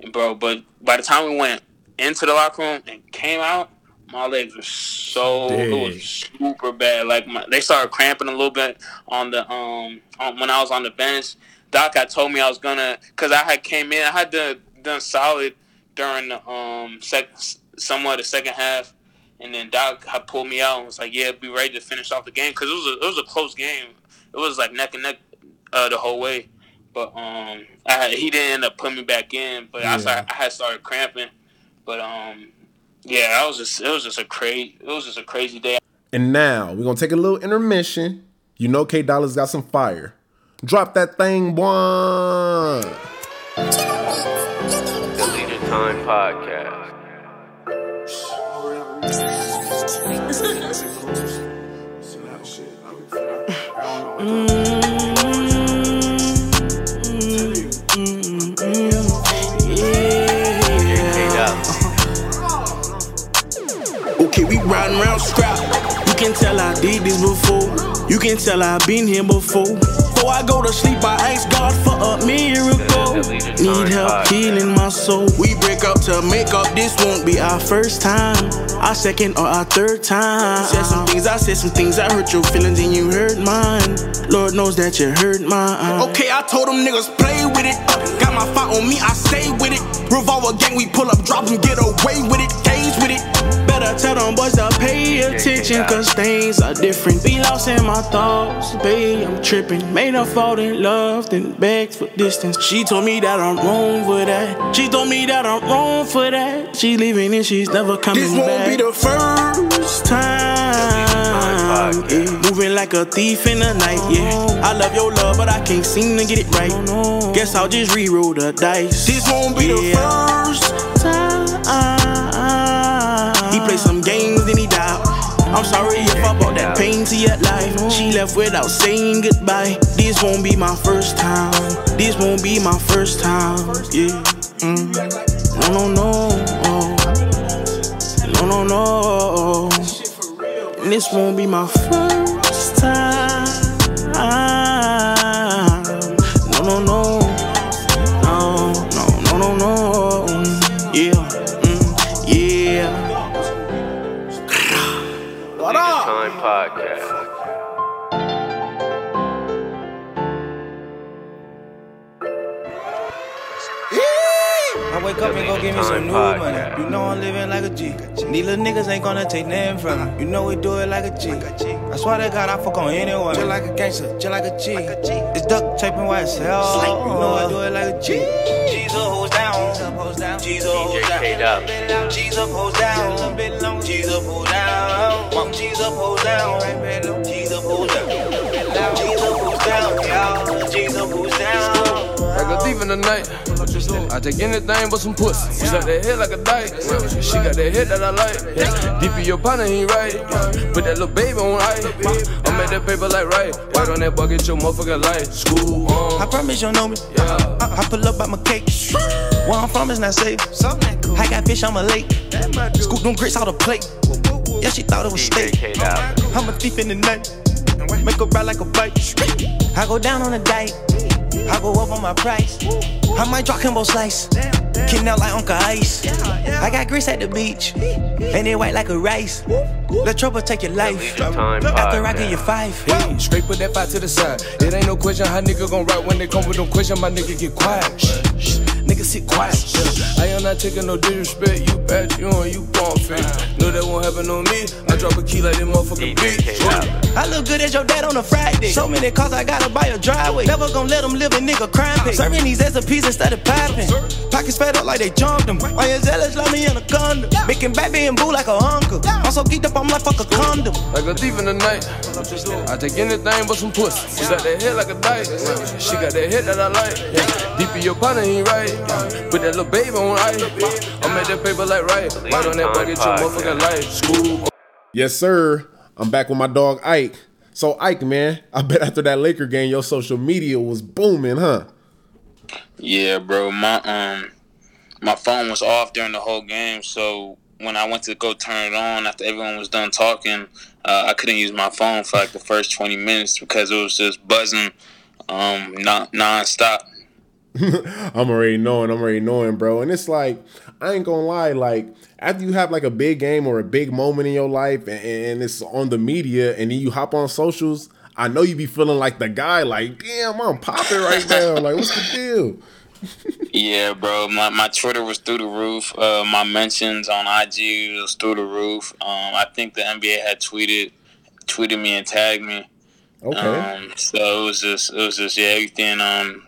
and bro. But by the time we went into the locker room and came out, my legs were so it was super bad. Like my, they started cramping a little bit on the um on, when I was on the bench. Doc had told me I was gonna because I had came in. I had done done solid during the um sec, somewhat the second half, and then Doc had pulled me out and was like, "Yeah, be ready to finish off the game," because it was a, it was a close game. It was like neck and neck uh, the whole way. But um, I had, he didn't end up putting me back in. But I started, I had started cramping. But um, yeah, that was just it was just a crazy it was just a crazy day. And now we're gonna take a little intermission. You know K Dollaz got some fire. Drop that thing, one. The Leisure Time Podcast. Okay, we riding around scrap. You can tell I did this before. You can tell I've been here before. Before I go to sleep, I ask God for a miracle. Need help healing my soul. We break up to make up. This won't be our first time, our second or our third time. Said some things, I said some things. I hurt your feelings and you hurt mine. Lord knows that you hurt mine. Okay, I told them niggas play with it. Got my fight on me, I stay with it. Revolver gang, we pull up, drop them, get away with it. Gauge with it. Better tell them boys to pay attention, cause things are different. Be lost in my thoughts, babe, I'm tripping. Made her fall in love, then begged for distance. She told me that I'm wrong for that. She told me that I'm wrong for that. She leaving and she's never coming back. This won't back. be the first time. Yeah. Moving like a thief in the night, yeah. I love your love, but I can't seem to get it right. Guess I'll just re-roll the dice. This won't be the first time. I'm sorry if I brought that pain to your life. She left without saying goodbye. This won't be my first time. This won't be my first time. Yeah. Mm. No, no, no. No, no, no. This won't be my first time. Podcast. I wake up and go get me some new money. You know I'm living like a G. These little niggas ain't gonna take nothing from me. You know we do it like a G. I swear to God, I fuck on anyone. Just like a gangster, just like a G. It's duct taping white as hell. You know I do it like a G. G's up, hoes down. G's up, hoes DJ down. K-Dub. G's up, hoes down. G's up, hoes down. Down. Down. Down. y'all. G's up, down. Like a thief in the night. I take anything but some pussy. She got that head like a dyke. She got that head that I like. Deep in your partner, he right. Put that little baby on ice. I make that paper like right. White on that bucket, your motherfucking light. School um. I promise you'll know me. Yeah. Uh, I pull up by my cake. Where I'm from is not safe. I got fish on my lake. Scoop them grits out the plate. Yeah, she thought it was steak. I'm a thief in the night. Make her ride like a bike. I go down on a dike. I go up on my price. I might drop Kimbo slice. Kicking out like Uncle Ice. I got grits at the beach. And it white like a rice. Let trouble take your life. Time After I give you five. Hey, straight put that five to the side. It ain't no question how nigga gon' ride when they come with no question. My nigga get quiet. Shh, shh. Nigga sit quiet. Yeah. I am not taking no disrespect. You patch you on you pump fake. Know that won't happen on me. I drop a key like that motherfucking bitch. K-Dub. I look good as your dad on a Friday. So many cars, I gotta buy a driveway. Never gonna let them live a nigga crime pay. Serving these SOPs instead of popping. Pockets fed up like they jumped them. Why you zealous, love me in a condom. Making baby and boo like a uncle. I'm so geeked up, I'm like fuck a condom. Like a thief in the night. I take anything but some pussy. She got that head like a dyke. She got that head that I like. Deep in your partner, he right. Put that little baby on ice. I make that paper like right. White on that bucket, your motherfucking light. School Yes, sir. I'm back with my dog Ike. So Ike, man, I bet after that Laker game, your social media was booming, huh? Yeah, bro. My um, my phone was off during the whole game, so when I went to go turn it on after everyone was done talking, uh, I couldn't use my phone for like the first twenty minutes because it was just buzzing, um, non nonstop. I'm already knowing, I'm already knowing, bro. And it's like, I ain't gonna lie, like, after you have like a big game or a big moment in your life and, and it's on the media and then you hop on socials, I know you be feeling like the guy, like, damn, I'm popping right now. Like, what's the deal? Yeah, bro. My, my Twitter was through the roof. Uh, my mentions on IG was through the roof. Um, I think the NBA had tweeted tweeted me and tagged me. Okay. Um, so it was just it was just yeah everything um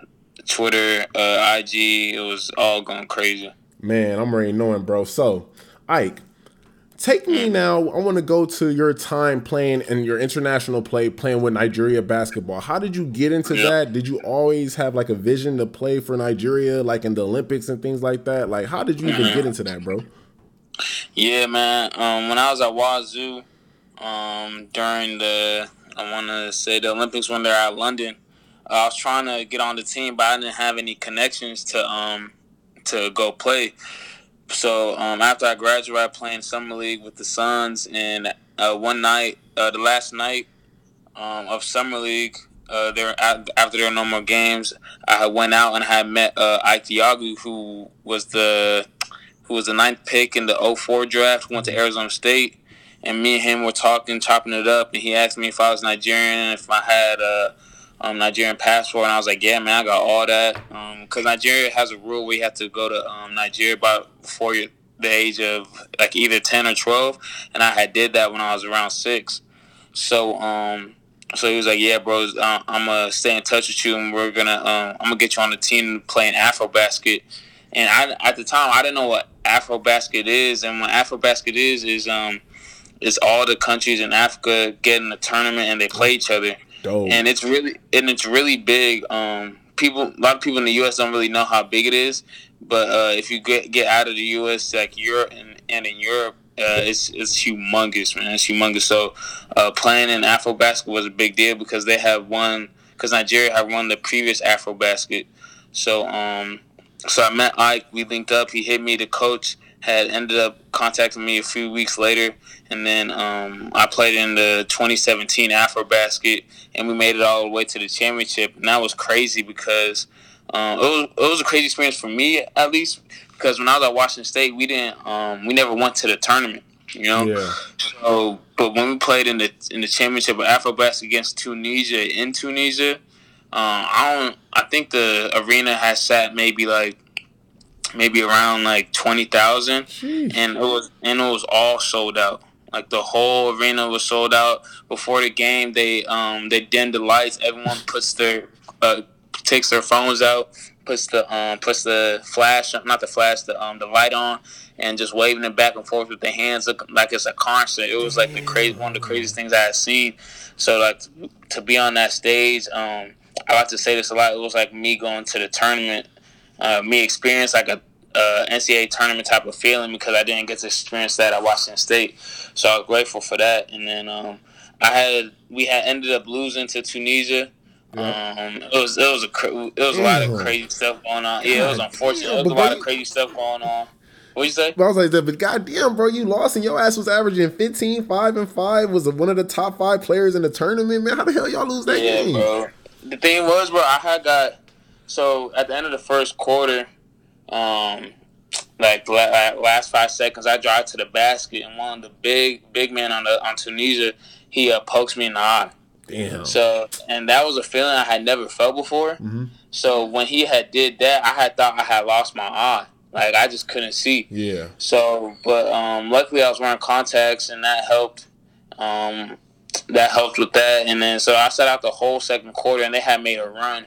Twitter, uh, IG, it was all going crazy. Man, I'm already knowing, bro. So, Ike, Take me now. I want to go to your time playing and your international play playing with Nigeria basketball. How did you get into Yeah. that? Did you always have like a vision to play for Nigeria, like in the Olympics and things like that? Like, how did you even get into that, bro? Yeah, man. Um, when I was at Wazzu, um, during the I want to say the Olympics when they're at London, I was trying to get on the team, but I didn't have any connections to um to go play. So um, after I graduated, I played summer league with the Suns, and uh, one night, uh, the last night um, of summer league, uh, there after there were no more games, I went out and had met uh, Ike Diogu, who was the who was the ninth pick in the 04 draft, went to Arizona State. And me and him were talking, chopping it up, and he asked me if I was Nigerian, if I had a um, Nigerian passport, and I was like, "Yeah, man, I got all that." Because Nigeria has a rule where you have to go to um, Nigeria by before the age of like either ten or twelve, and I had did that when I was around six. So, um, so he was like, "Yeah, bro, uh, I'm gonna stay in touch with you, and we're gonna, um, I'm gonna get you on the team playing Afro basket." And I, at the time, I didn't know what Afro basket is, and what Afro basket is is um, is all the countries in Africa get in a tournament and they play each other, Dope. and it's really and it's really big. Um, people, a lot of people in the U.S. don't really know how big it is, but uh, if you get get out of the U.S. like Europe and, and in Europe, uh, it's it's humongous, man. It's humongous. So uh, playing in Afro basket was a big deal because they have won because Nigeria had won the previous Afro basket. So um, so I met Ike. We linked up. He hit me. The coach had ended up contacting me a few weeks later, and then um, I played in the 2017 Afro Basket, and we made it all the way to the championship. And that was crazy because um, it was it was a crazy experience for me at least because when I was at Washington State, we didn't um, we never went to the tournament. You know, Yeah. so, but when we played in the in the championship of Afrobasket against Tunisia in Tunisia, um, I don't. I think the arena has sat maybe like maybe around like twenty thousand, and it was and it was all sold out. Like the whole arena was sold out before the game. They um they dimmed the lights. Everyone puts their uh takes their phones out, puts the um puts the flash not the flash the um the light on, and just waving it back and forth with their hands like it's a concert. It was like the crazy one of the craziest things I had seen. So like to be on that stage, um I like to say this a lot. It was like me going to the tournament, uh, me experience like a uh, NCAA tournament type of feeling because I didn't get to experience that at Washington State. So I was grateful for that. And then um, I had we had ended up losing to Tunisia. Um, it was it was a it was a lot of crazy stuff going on. Yeah, it was unfortunate. damn, It was a lot of crazy stuff going on. What you say? But I was like but goddamn, bro, you lost and your ass was averaging 15, 5, and 5, was one of the top five players in the tournament, man. How the hell y'all lose that Yeah, game? bro. The thing was, bro, I had got so at the end of the first quarter, um, like la- la- last five seconds, I drive to the basket, and one of the big big men on the on Tunisia, he uh, pokes me in the eye. Damn. So, and that was a feeling I had never felt before. Mhm. So when he had did that, I had thought I had lost my eye. Like I just couldn't see. Yeah. So, but um, luckily I was wearing contacts, and that helped. Um, that helped with that, and then so I sat out the whole second quarter, and they had made a run,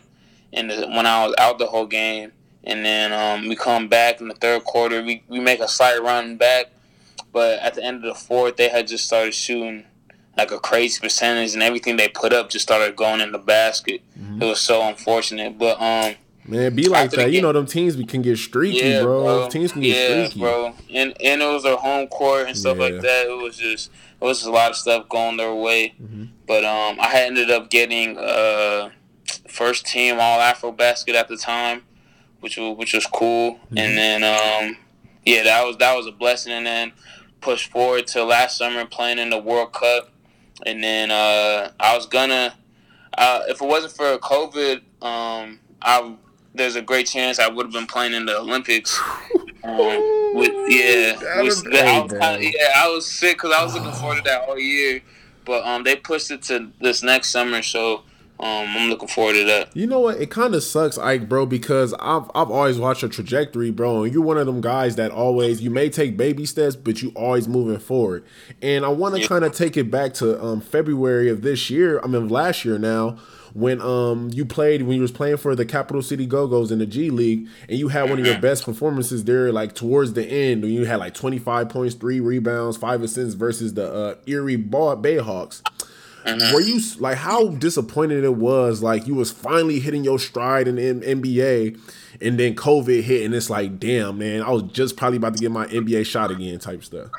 in the when I was out the whole game, and then um, we come back in the third quarter, we we make a slight run back, but at the end of the fourth, they had just started shooting like a crazy percentage, and everything they put up just started going in the basket. It was so unfortunate, but um. Man, be like that. You know, them teams can get streaky, bro. Teams can get yeah, streaky. bro. And and it was their home court and stuff Yeah. like that. It was just it was just a lot of stuff going their way. Mm-hmm. But um, I had ended up getting uh first team All Afro basket at the time, which was which was cool. Mm-hmm. And then um, yeah, that was that was a blessing. And then pushed forward to last summer playing in the World Cup. And then uh, I was gonna uh, if it wasn't for COVID, um, I there's a great chance I would have been playing in the Olympics. Um, with yeah, with, I was kinda, yeah, I was sick because I was looking forward to that all year, but um, they pushed it to this next summer, so um, I'm looking forward to that. You know what? It kind of sucks, Ike, bro, because I've I've always watched your trajectory, bro, and you're one of them guys that always you may take baby steps, but you always moving forward. And I want to Yeah. kind of take it back to um, February of this year. I mean, last year now, when um you played when you was playing for the Capital City Go Go's in the G League, and you had one of your best performances there, like towards the end, when you had like twenty five points, three rebounds, five assists versus the uh, Erie Ball Bayhawks. Were you like how disappointed it was? Like you was finally hitting your stride in the M- NBA, and then COVID hit, and it's like, damn, man, I was just probably about to get my NBA shot again, type stuff.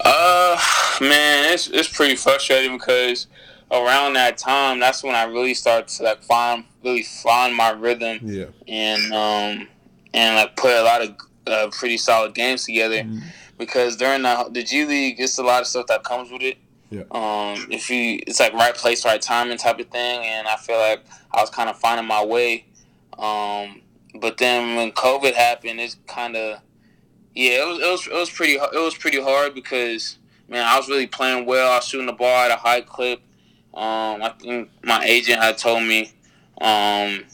Uh, man, it's it's pretty frustrating because around that time, that's when I really started to like find really find my rhythm. Yeah. And um and like put a lot of uh, pretty solid games together. Mm-hmm. Because during the the G League, it's a lot of stuff that comes with it. Yeah. Um, if you, it's like right place, right timing type of thing, and I feel like I was kind of finding my way. Um, but then when COVID happened, it's kind of, yeah, it was, it was, it was pretty, it was pretty hard because man, I was really playing well. I was shooting the ball at a high clip. Um, I think my agent had told me, um,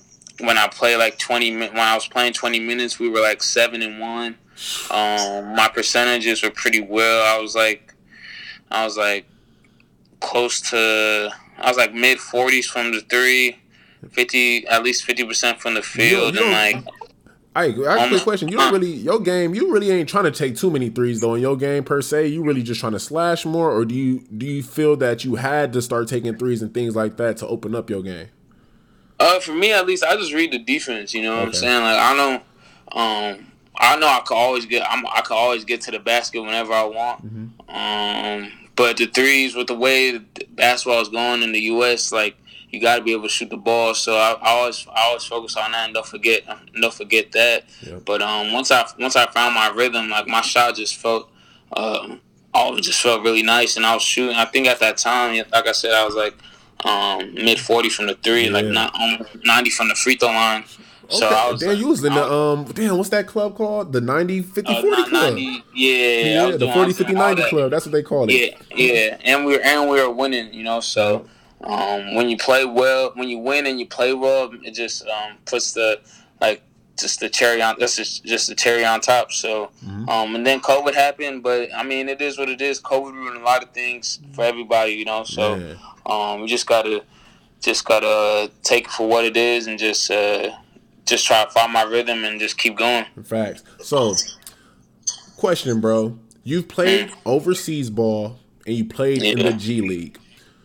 when I played like twenty, when I was playing twenty minutes, we were like seven and one. Um, my percentages were pretty well. I was like, I was like close to I was like mid forties from the three, 50 at least fifty percent from the field, you and don't- like I I got a quick question. You don't really your game. You really ain't trying to take too many threes though in your game per se. You really just trying to slash more, or do you do you feel that you had to start taking threes and things like that to open up your game? uh for me at least I just read the defense. You know what I'm saying? Like I know, um, I know I could always get I'm, I could always get to the basket whenever I want. Um, but the threes with the way basketball is going in the U.S. like. You got to be able to shoot the ball, so I, I always I always focus on that and don't forget don't forget that. Yep. But um, once I once I found my rhythm, like my shot just felt, um, all it just felt really nice, and I was shooting. I think at that time, like I said, I was like um, mid forty from the three, like not almost ninety from the free throw line. So Okay, I was damn, like, you was in the um, damn, what's that club called? The 90, 50, uh, 40 club. 90, yeah, Yeah, the doing- 40, 50, 90 that. club. That's what they call it. Yeah, yeah, and we were and we were winning, you know. So um, when you play well, when you win and you play well, it just um, puts the like just the cherry on. That's just just the cherry on top. So um, and then COVID happened, but I mean it is what it is. COVID ruined a lot of things for everybody, you know. So Yeah. um, we just gotta just gotta take it for what it is and just uh, just try to find my rhythm and just keep going. Facts. So, question, bro. You've played overseas ball and you played in the G League.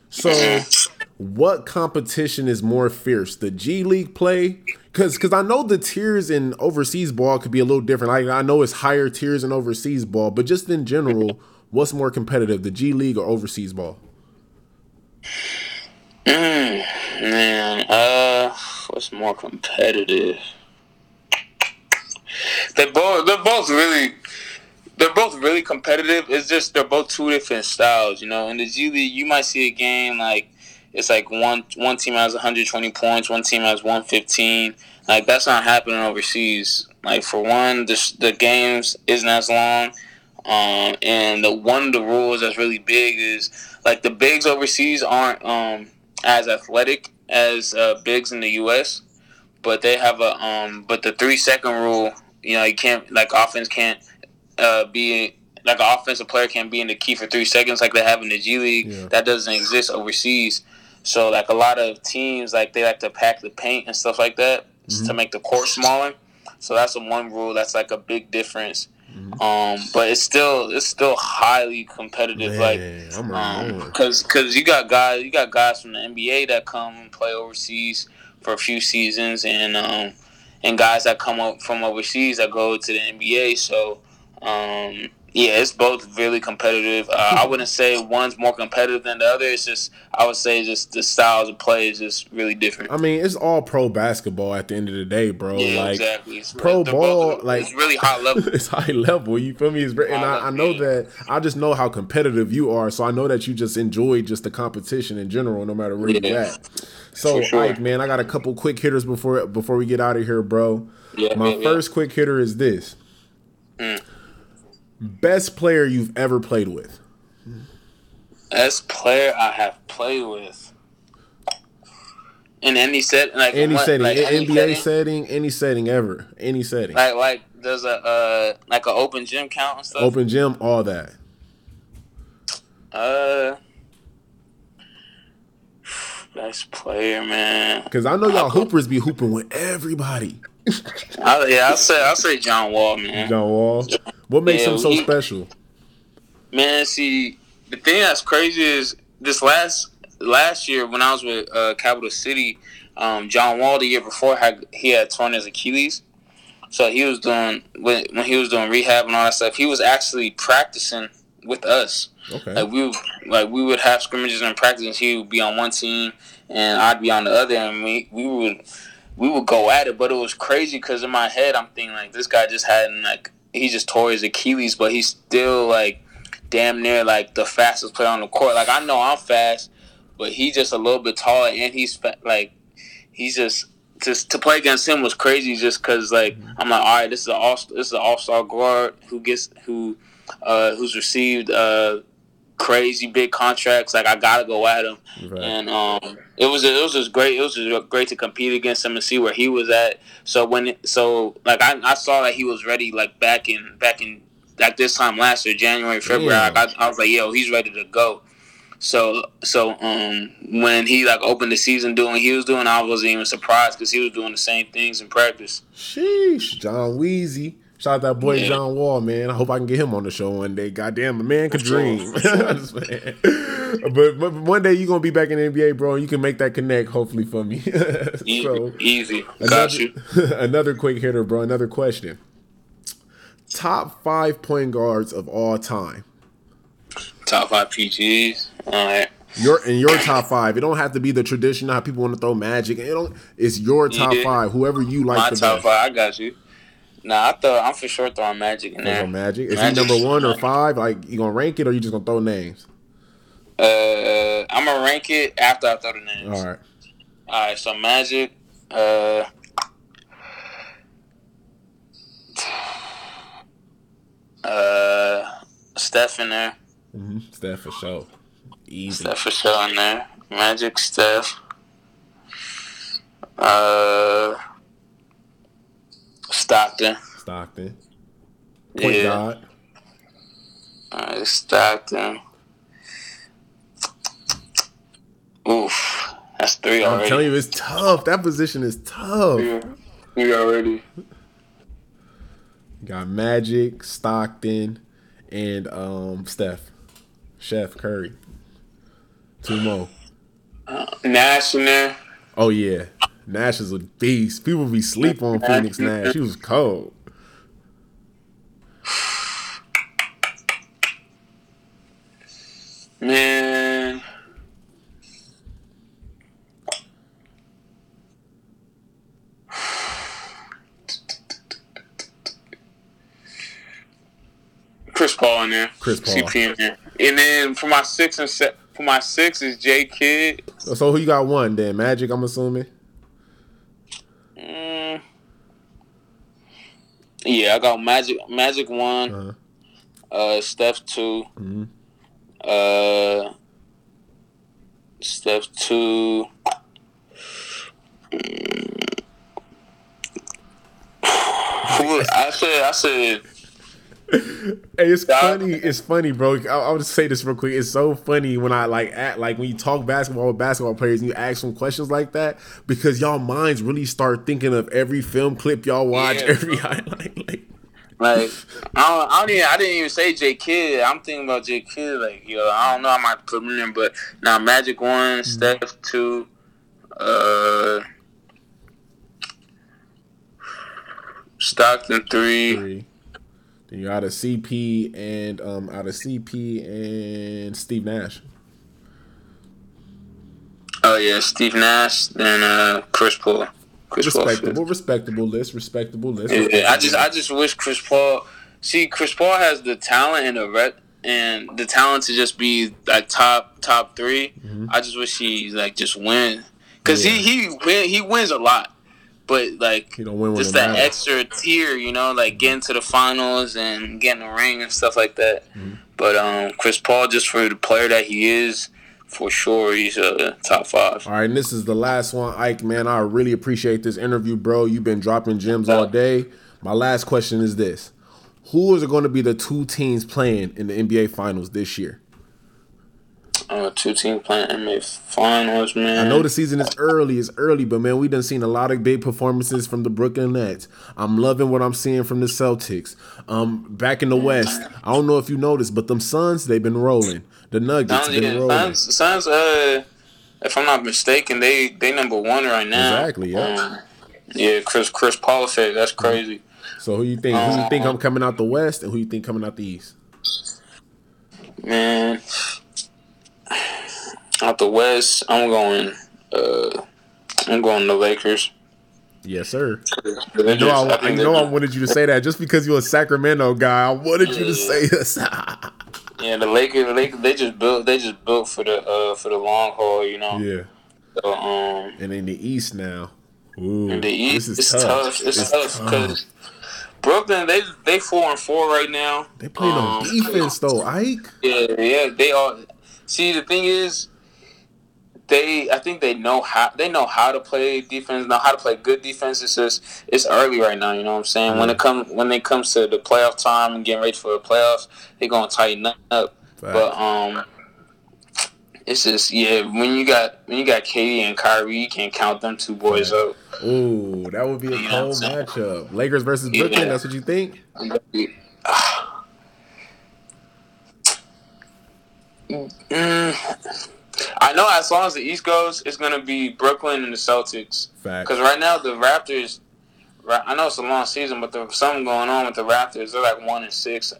So, what competition is more fierce, the G League play? Because because I know the tiers in overseas ball could be a little different. Like I know it's higher tiers in overseas ball, but just in general, what's more competitive, the G League or overseas ball? Man, uh, what's more competitive? They both they're both really they're both really competitive. It's just they're both two different styles. You know, in the G League, you might see a game like it's like one one team has 120 points, one team has 115. Like that's not happening overseas. Like for one, the the games isn't as long. Um, and the one of the rules that's really big is like the bigs overseas aren't um, as athletic as uh, bigs in the U.S. But they have a um, but the three second rule. You know, you can't like offense can't uh, be like an offensive player can't be in the key for three seconds like they have in the G League. Yeah. That doesn't exist overseas. So like a lot of teams like they like to pack the paint and stuff like that to make the court smaller. So that's the one rule that's like a big difference. Um, but it's still it's still highly competitive. like Man, right because because you got guys you got guys from the NBA that come and play overseas for a few seasons, and um, and guys that come up from overseas that go to the NBA. So um, yeah, it's both really competitive. Uh, I wouldn't say one's more competitive than the other. It's just I would say just the styles of play is just really different. I mean, it's all pro basketball at the end of the day, bro. yeah, like exactly. It's- pro ball, both- like it's really high level. it's high level. You feel me? It's and I, I know that I just know how competitive you are, so I know that you just enjoy just the competition in general, no matter where Yeah. at. So, sure. Ike, man, I got a couple quick hitters before before we get out of here, bro. Yeah, My yeah. first quick hitter is this: Mm. Best player you've ever played with. Best player I have played with. In any set, like Any what- setting, like any NBA setting? setting, any setting ever, any setting, Like like does a uh like an open gym count and stuff? open gym, all that. Uh Best player, man. Because I know y'all hoopers be hooping with everybody. I, yeah, I say I say John Wall, man. John Wall. What makes Yeah, him so he- special? Man, see, the thing that's crazy is this last last year when I was with uh, Capital City, um, John Wall the year before had he had torn his Achilles, so he was doing when when he was doing rehab and all that stuff. He was actually practicing with us. Okay. Like we would, like we would have scrimmages and practice. He would be on one team, and I'd be on the other, and we we would we would go at it. But it was crazy because in my head, I'm thinking like this guy just had like he just tore his Achilles, but he's still like damn near like the fastest player on the court. Like I know I'm fast, but he just a little bit taller, and he's fa- like he's just just to play against him was crazy. Just because like I'm like, all right, this is an all this is an all star guard who gets who uh, who's received uh, crazy big contracts. Like I gotta go at him, Right. and um, it was it was just great. It was just great to compete against him and see where he was at. So when it, so like I, I saw that he was ready like back in back in like this time last year, January, February. Damn. Like, I, I was like, yo, he's ready to go. So so um when he like opened the season doing what he was doing, I wasn't even surprised because he was doing the same things in practice. Sheesh, John Weezy. Shout out that boy Yeah. John Wall, man. I hope I can get him on the show one day. Goddamn, a man could dream. for sure. I'm just playing. but, but one day you're gonna be back in the NBA, bro, and you can make that connect, hopefully, for me. Easy, so easy. another, Got you. another quick hitter, bro. Another question. Top five point guards of all time. Top five PGs. All right. Your in your top five. It don't have to be the traditional how people want to throw magic. It don't. It's your top Yeah. five. Whoever you like My top best. five. I got you. Nah, I thought I'm for sure throwing Magic in there. magic. Is Magic. he number one or five? Like you gonna rank it, or you just gonna throw names? Uh, I'm gonna rank it after I throw the names. All right. All right, so Magic. Uh, uh, Steph in there. Mm-hmm. Steph for sure. Easy. Steph for sure in there. Magic, Steph. Uh, Stockton. Stockton. Point Yeah. guard. All right, Stockton. Oof, that's three already. I'm telling you, it's tough. That position is tough. Yeah, three already. Got Magic, Stockton, and um Steph. Chef Curry. Two more. Nash in there. Oh yeah. Nash is a beast. People be sleep on Phoenix Nash. He was cold. Man. Chris Paul in there. Chris Paul. CP in there. And then for my six and se- for my six is J Kidd. So who you got one then? Magic, I'm assuming. Mm. Yeah, I got Magic Magic one. Uh-huh. Uh, Steph 2 Mhm. Uh, Steph two. Mm. Who- I said, I said, Hey, it's Yeah. funny. It's funny, bro. I, I would say this real quick. It's so funny when I like act like when you talk basketball with basketball players and you ask them questions like that because y'all minds really start thinking of every film clip y'all watch, Yeah. every highlight. Like, like, I don't, I don't even, I didn't even say J Kidd. I'm thinking about J Kidd. Like, yo, I don't know. I might put him in, but now Magic one, Steph two, uh, Stockton three. three. Then you out of CP and um out of CP and Steve Nash. Oh yeah, Steve Nash, then uh, Chris Paul. Chris Paul. Respectable, respectable list, respectable list. Yeah, I just I just wish Chris Paul. See, Chris Paul has the talent and the ret and the talent to just be like top top 3 I just wish he like just win because Yeah. he he win, he wins a lot, but like He don't win just that matters. extra tier, you know, like getting to the finals and getting a ring and stuff like that. Mm-hmm. But um, Chris Paul, just for the player that he is, for sure, he's a top five. All right, and this is the last one, Ike. Man, I really appreciate this interview, bro. You've been dropping gems all day. My last question is this: Who is going to be the two teams playing in the NBA Finals this year? Uh, two teams playing NBA finals, man. I know the season is early, it's early, but man, we done seen a lot of big performances from the Brooklyn Nets. I'm loving what I'm seeing from the Celtics. Um, back in the West, I don't know if you noticed, but them Suns they've been rolling. The Nuggets Suns, been yeah, rolling. Suns, Suns, uh, if I'm not mistaken, they they number one right now. Exactly, yeah. Um, yeah, Chris Chris Paul said That's crazy. So who you think? Who you think I'm coming out the West, and who you think coming out the East? Man, out the West, I'm going. Uh, I'm going the Lakers. Yes, sir. You know, I, I know I wanted you to say that just because you're a Sacramento guy. I wanted you to say this. Yeah, the Lakers, the Lakers, they just built. They just built for the uh for the long haul. You know. yeah. So, um, And in the East now. Ooh, in the East, this it's is tough. It's, tough because Brooklyn, they they four and four right now. They on Um, defense though, Ike. Yeah, yeah, they are. See, the thing is, they. I think they know how they know how to play defense, know how to play good defense. It's just it's early right now. You know what I'm saying? When it comes when it comes to the playoff time and getting ready for the playoffs, they're gonna tighten up. But um, it's just yeah. When you got when you got KD and Kyrie, you can't count them two boys up. Ooh, that would be a You cold matchup. Lakers versus Yeah. Brooklyn. That's what you think? Mm, I know as long as the East goes, it's gonna be Brooklyn and the Celtics. Because right now the Raptors, I know it's a long season, but there's something going on with the Raptors. They're like one and six.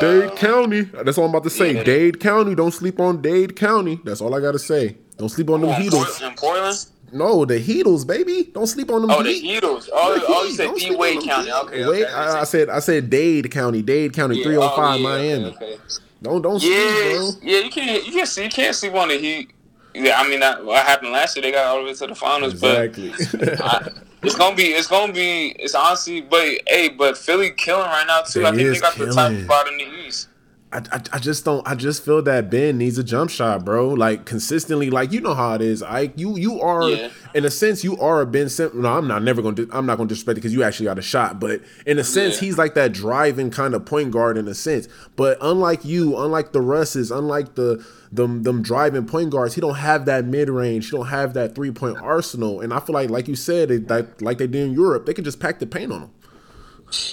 Dade County. That's all I'm about to say. yeah. Dade County. Don't sleep on Dade County. That's all I gotta say. Don't sleep on them Oh, Heatles. In Portland. No, the Heatles, baby. Don't sleep on them. Oh, the Heatles. Oh, The oh you said D Wade County. Okay, Wait, okay. I, I said I said Dade County. Dade County. Yeah, Three hundred oh, five yeah, Miami. Okay, okay. Don't don't sleep, Yeah, bro. yeah. You can't. You can't see. You can't sleep on the Heat. Yeah, I mean, that, what happened last year? They got all the way to the finals, Exactly. but I, it's gonna be. It's gonna be. It's honestly, but hey, but Philly killing right now too. They I think they got the top killing. spot in the East. I, I, I just don't I just feel that Ben needs a jump shot, bro. Like consistently, like you know how it is. I you you are Yeah. in a sense you are a Ben Simmons. No, I'm not never gonna I'm not gonna disrespect it because you actually got a shot. But in a sense, Yeah. he's like that driving kind of point guard in a sense. But unlike you, unlike the Russes, unlike the them them driving point guards, he don't have that mid range. He don't have that three point arsenal. And I feel like like you said, it, like like they did in Europe, they can just pack the paint on him.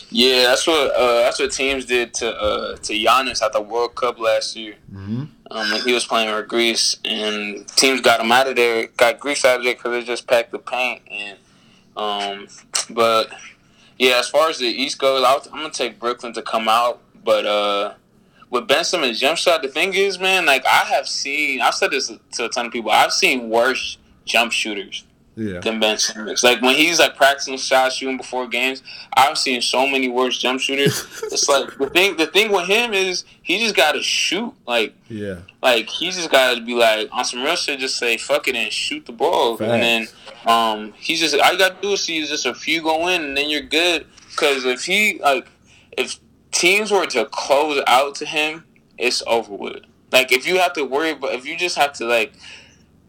Yeah, that's what uh, that's what teams did to uh, to Giannis at the World Cup last year. Mm-hmm. Um, when he was playing for Greece, and teams got him out of there, got Greece out of there because they just packed the paint. And um, but yeah, as far as the East goes, I'll, I'm gonna take Brooklyn to come out. But uh, with Ben Simmons' jump shot, the thing is, man, like I have seen, I've said this to a ton of people, I've seen worse jump shooters Yeah. than Ben Simmons. Like when he's like practicing shots, shooting before games, I've seen so many worse jump shooters. it's like the thing. The thing with him is he just got to shoot. Like Yeah. like he just got to be like on some real shit. Just say fuck it and shoot the ball. And then um he's just all you got to do is see just a few go in, and then you're good. Because if he like if teams were to close out to him, it's over with. Like if you have to worry, but if you just have to like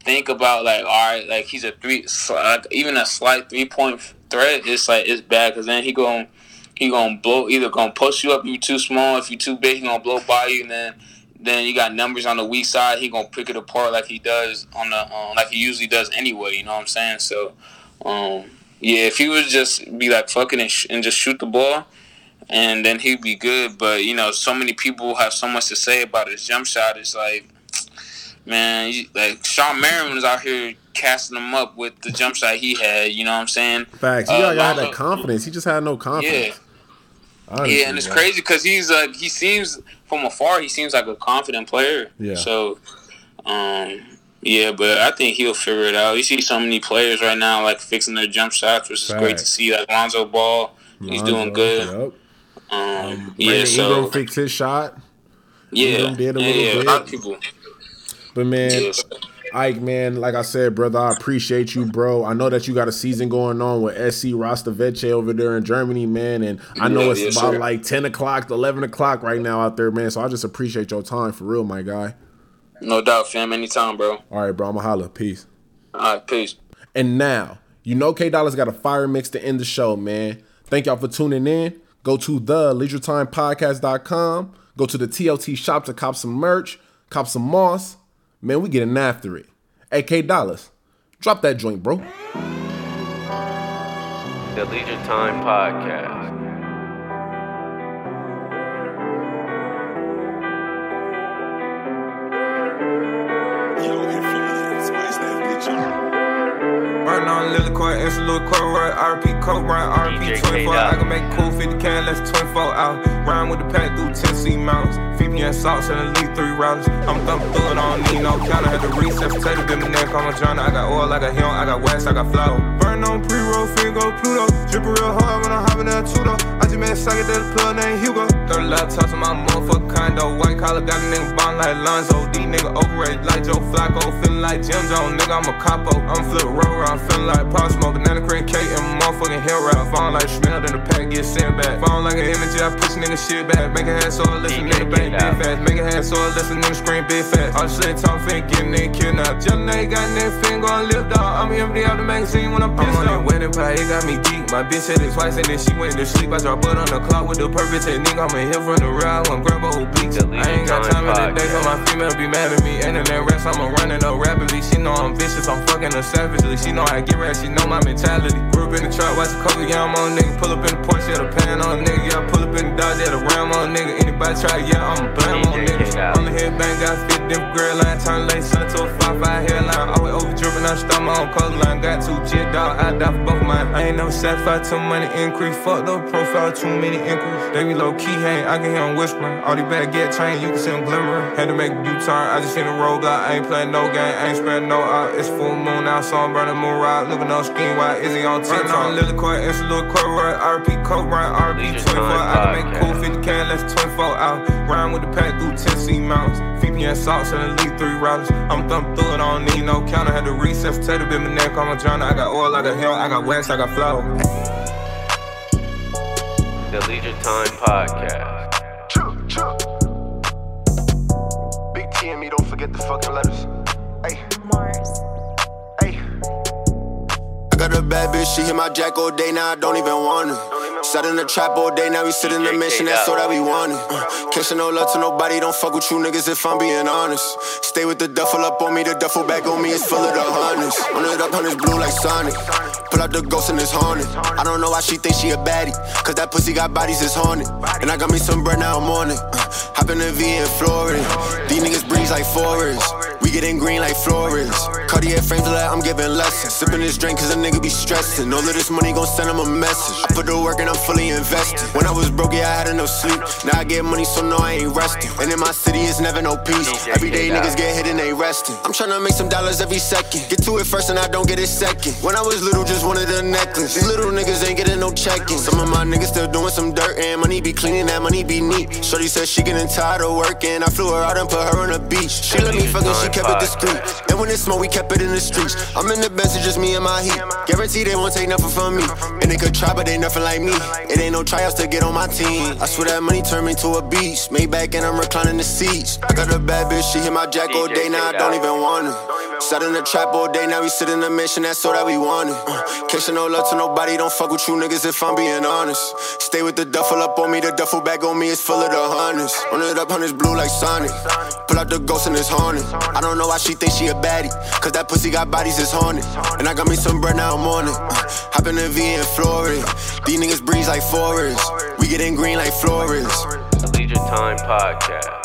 think about like all right, like he's a three, like even a slight three point threat, it's like it's bad because then he going he gonna blow either gonna post you up if you too small, if you're too big, he gonna blow by you, and then then you got numbers on the weak side, he gonna pick it apart like he does on the um, like he usually does anyway. You know what I'm saying? So um, yeah, if he would just be like fucking and, sh- and just shoot the ball. And then he'd be good, but you know, so many people have so much to say about his jump shot. It's like, man, you, like Shawn Marion was out here casting him up with the jump shot he had. You know what I'm saying? Facts. He Uh, have that confidence. He just had no confidence. Yeah, Honestly, yeah, and it's crazy because he's like he seems from afar he seems like a confident player. Yeah. So, um, yeah, but I think he'll figure it out. You see so many players right now like fixing their jump shots, which is great to see. Like Lonzo Ball, he's doing good. Yup. Um, yeah, Brandon so fixed his shot. yeah, yeah, yeah, a lot of people. But man, Ike, man, like I said, brother, I appreciate you, bro. I know that you got a season going on with SC Rasta Vechta over there in Germany, man. And I know Yeah, it's yes, about sir. like 10 o'clock 11 o'clock right now out there, man. So I just appreciate your time for real, my guy. no doubt, fam. Anytime, bro. All right, bro, I'm going to holla. Peace. All right, peace. And now, you know K Dollaz got a fire mix to end the show, man. Thank y'all for tuning in. Go to the leisuretimepodcast.com. Go to the TLT shop to cop some merch, cop some moss. Man, we getting after it. AK Dollars, drop that joint, bro. The Leisure Time Podcast. Lily Court, it's a little court, right? RP Coke, right? RP, 24. I can make cool 50 can, less 24 out. Rhyme with the pack through Tennessee mountains. VPN salts and elite three rounds. I'm thumping through it, I don't need no counter. Had to reset, potato in the neck on my journal. I got oil, I got him, I got wax, I got flour. Burn on pre roll, go Pluto. Drippin' real hard when I'm hopping that Tudo. I just made a socket that plug named Hugo. Third laptops in my motherfucking condo. White collar got a nigga bond like Lonzo. D nigga overrated like Joe Flacco. Feeling like Jim Jones, nigga, I'm a capo. I'm flip rover, I'm feeling like Pop Smoke. Banana cream cake and motherfucking hill rap. Falling like smelled in the pack, get sent back. Falling like an image, I push nigga shit back. Make a head so I listen, nigga bang big fast. Make a head so I listen, nigga scream big fast. All shit talk fin, getting nigga kidnapped. Just nigga got nigga fin, gon' live dog. I'm empty out the magazine when I'm pissed I'm on that wedding pie, it got me geek. My bitch said it twice and then she went to sleep. I drop butt on the clock with the perfect technique. I'm a hit from the ride, I'm grab a bleach. I ain't got time in the day for my female be mad at me. Ain't in that rest, I'ma running up rapidly. She know I'm vicious, I'm fucking her savagely. She know I get rap, she know my mentality. Grew up in the trap, watch a couple, yeah, I'm on nigga. Pull up in the Porsche, yeah, the pan on nigga. Yeah, pull up in the Dodge, yeah, the Ram on nigga. Anybody try, yeah, I'm a blam on niggas. I'm the headbang, got fit different girl line. Turn late, sun to a 5-5 hairline. Always over dripping, I start my own color line. Got two jit dog, I die for both mine. I ain't never satisfied till money increase. Fuck the profile, too many inquiries. They be low key, hang, I can hear them whispering. All these bad get trained, you can see them glimmering. Had to make a U-turn, I just seen a road. I ain't playing no game, I ain't spending no out. It's full moon now, so I'm burning moon ride. Looking on screen, why is he on TikTok? on Lily Court, it's a little court, right? RP Coke, right? RP 24. I can make cool 50 can, less 24 out. Rhyme with the pack through Tennessee mountains. VPN salts and elite three routers. I'm thumping through it, I don't need no counter. Had to reset, potato bit my neck on my journal. I got oil, I got hell, I got wax, I got flour. The Leisure Time Podcast. True, true. Big T and me, don't forget the fucking letters. Got a bad bitch, she hit my jack all day, now I don't even want her. Sat in the trap all day, now we sit in the mission, that's all that we wanted. Uh, Catching no love to nobody, don't fuck with you niggas if I'm being honest. Stay with the duffel up on me, the duffel bag on me is full of the harness. On it up, hundreds blue like Sonic. Pull out the ghost and it's haunted. I don't know why she thinks she a baddie, cause that pussy got bodies, it's haunted. And I got me some bread now I'm on it. Uh, hop in the V in Florida. These niggas breeze like forests. Getting green like florists. Cartier frames like I'm giving lessons. Sipping this drink cause a nigga be stressing. All of this money gon' send him a message. I put the work and I'm fully invested. When I was broke, yeah, I had enough sleep. Now I get money, so no, I ain't resting. And in my city, it's never no peace. Every day niggas get hit and they resting. I'm tryna make some dollars every second. Get to it first and I don't get it second. When I was little, just wanted a necklace. These little niggas ain't getting no checking. Some of my niggas still doing some dirt and money be cleaning, that money be neat. Shorty said she getting tired of working. I flew her out and put her on the beach. She let me fuck and she kept it discreet. And when it's smoke, we kept it in the streets. I'm in the best, it's just me and my heat. Guarantee they won't take nothing from me. And they could try, but they nothing like me. It ain't no tryouts to get on my team. I swear that money turned me to a beast. back and I'm reclining the seats. I got a bad bitch, she hit my jack all day, now I don't even want her. Sat in the trap all day, now we sit in the mission, that's all that we wanted. Uh, Catching no love to nobody, don't fuck with you niggas if I'm being honest. Stay with the duffel up on me, the duffel bag on me is full of the hundreds. Run it up, hundreds blue like Sonic. Pull out the ghost and it's haunted. I don't know why she thinks she a baddie, cause that pussy got bodies, it's haunted. And I got me some bread, now I'm on it. Uh, hop in the V in Florida. These niggas breeze like forests. We getting green like florists. The Leisure Time Podcast.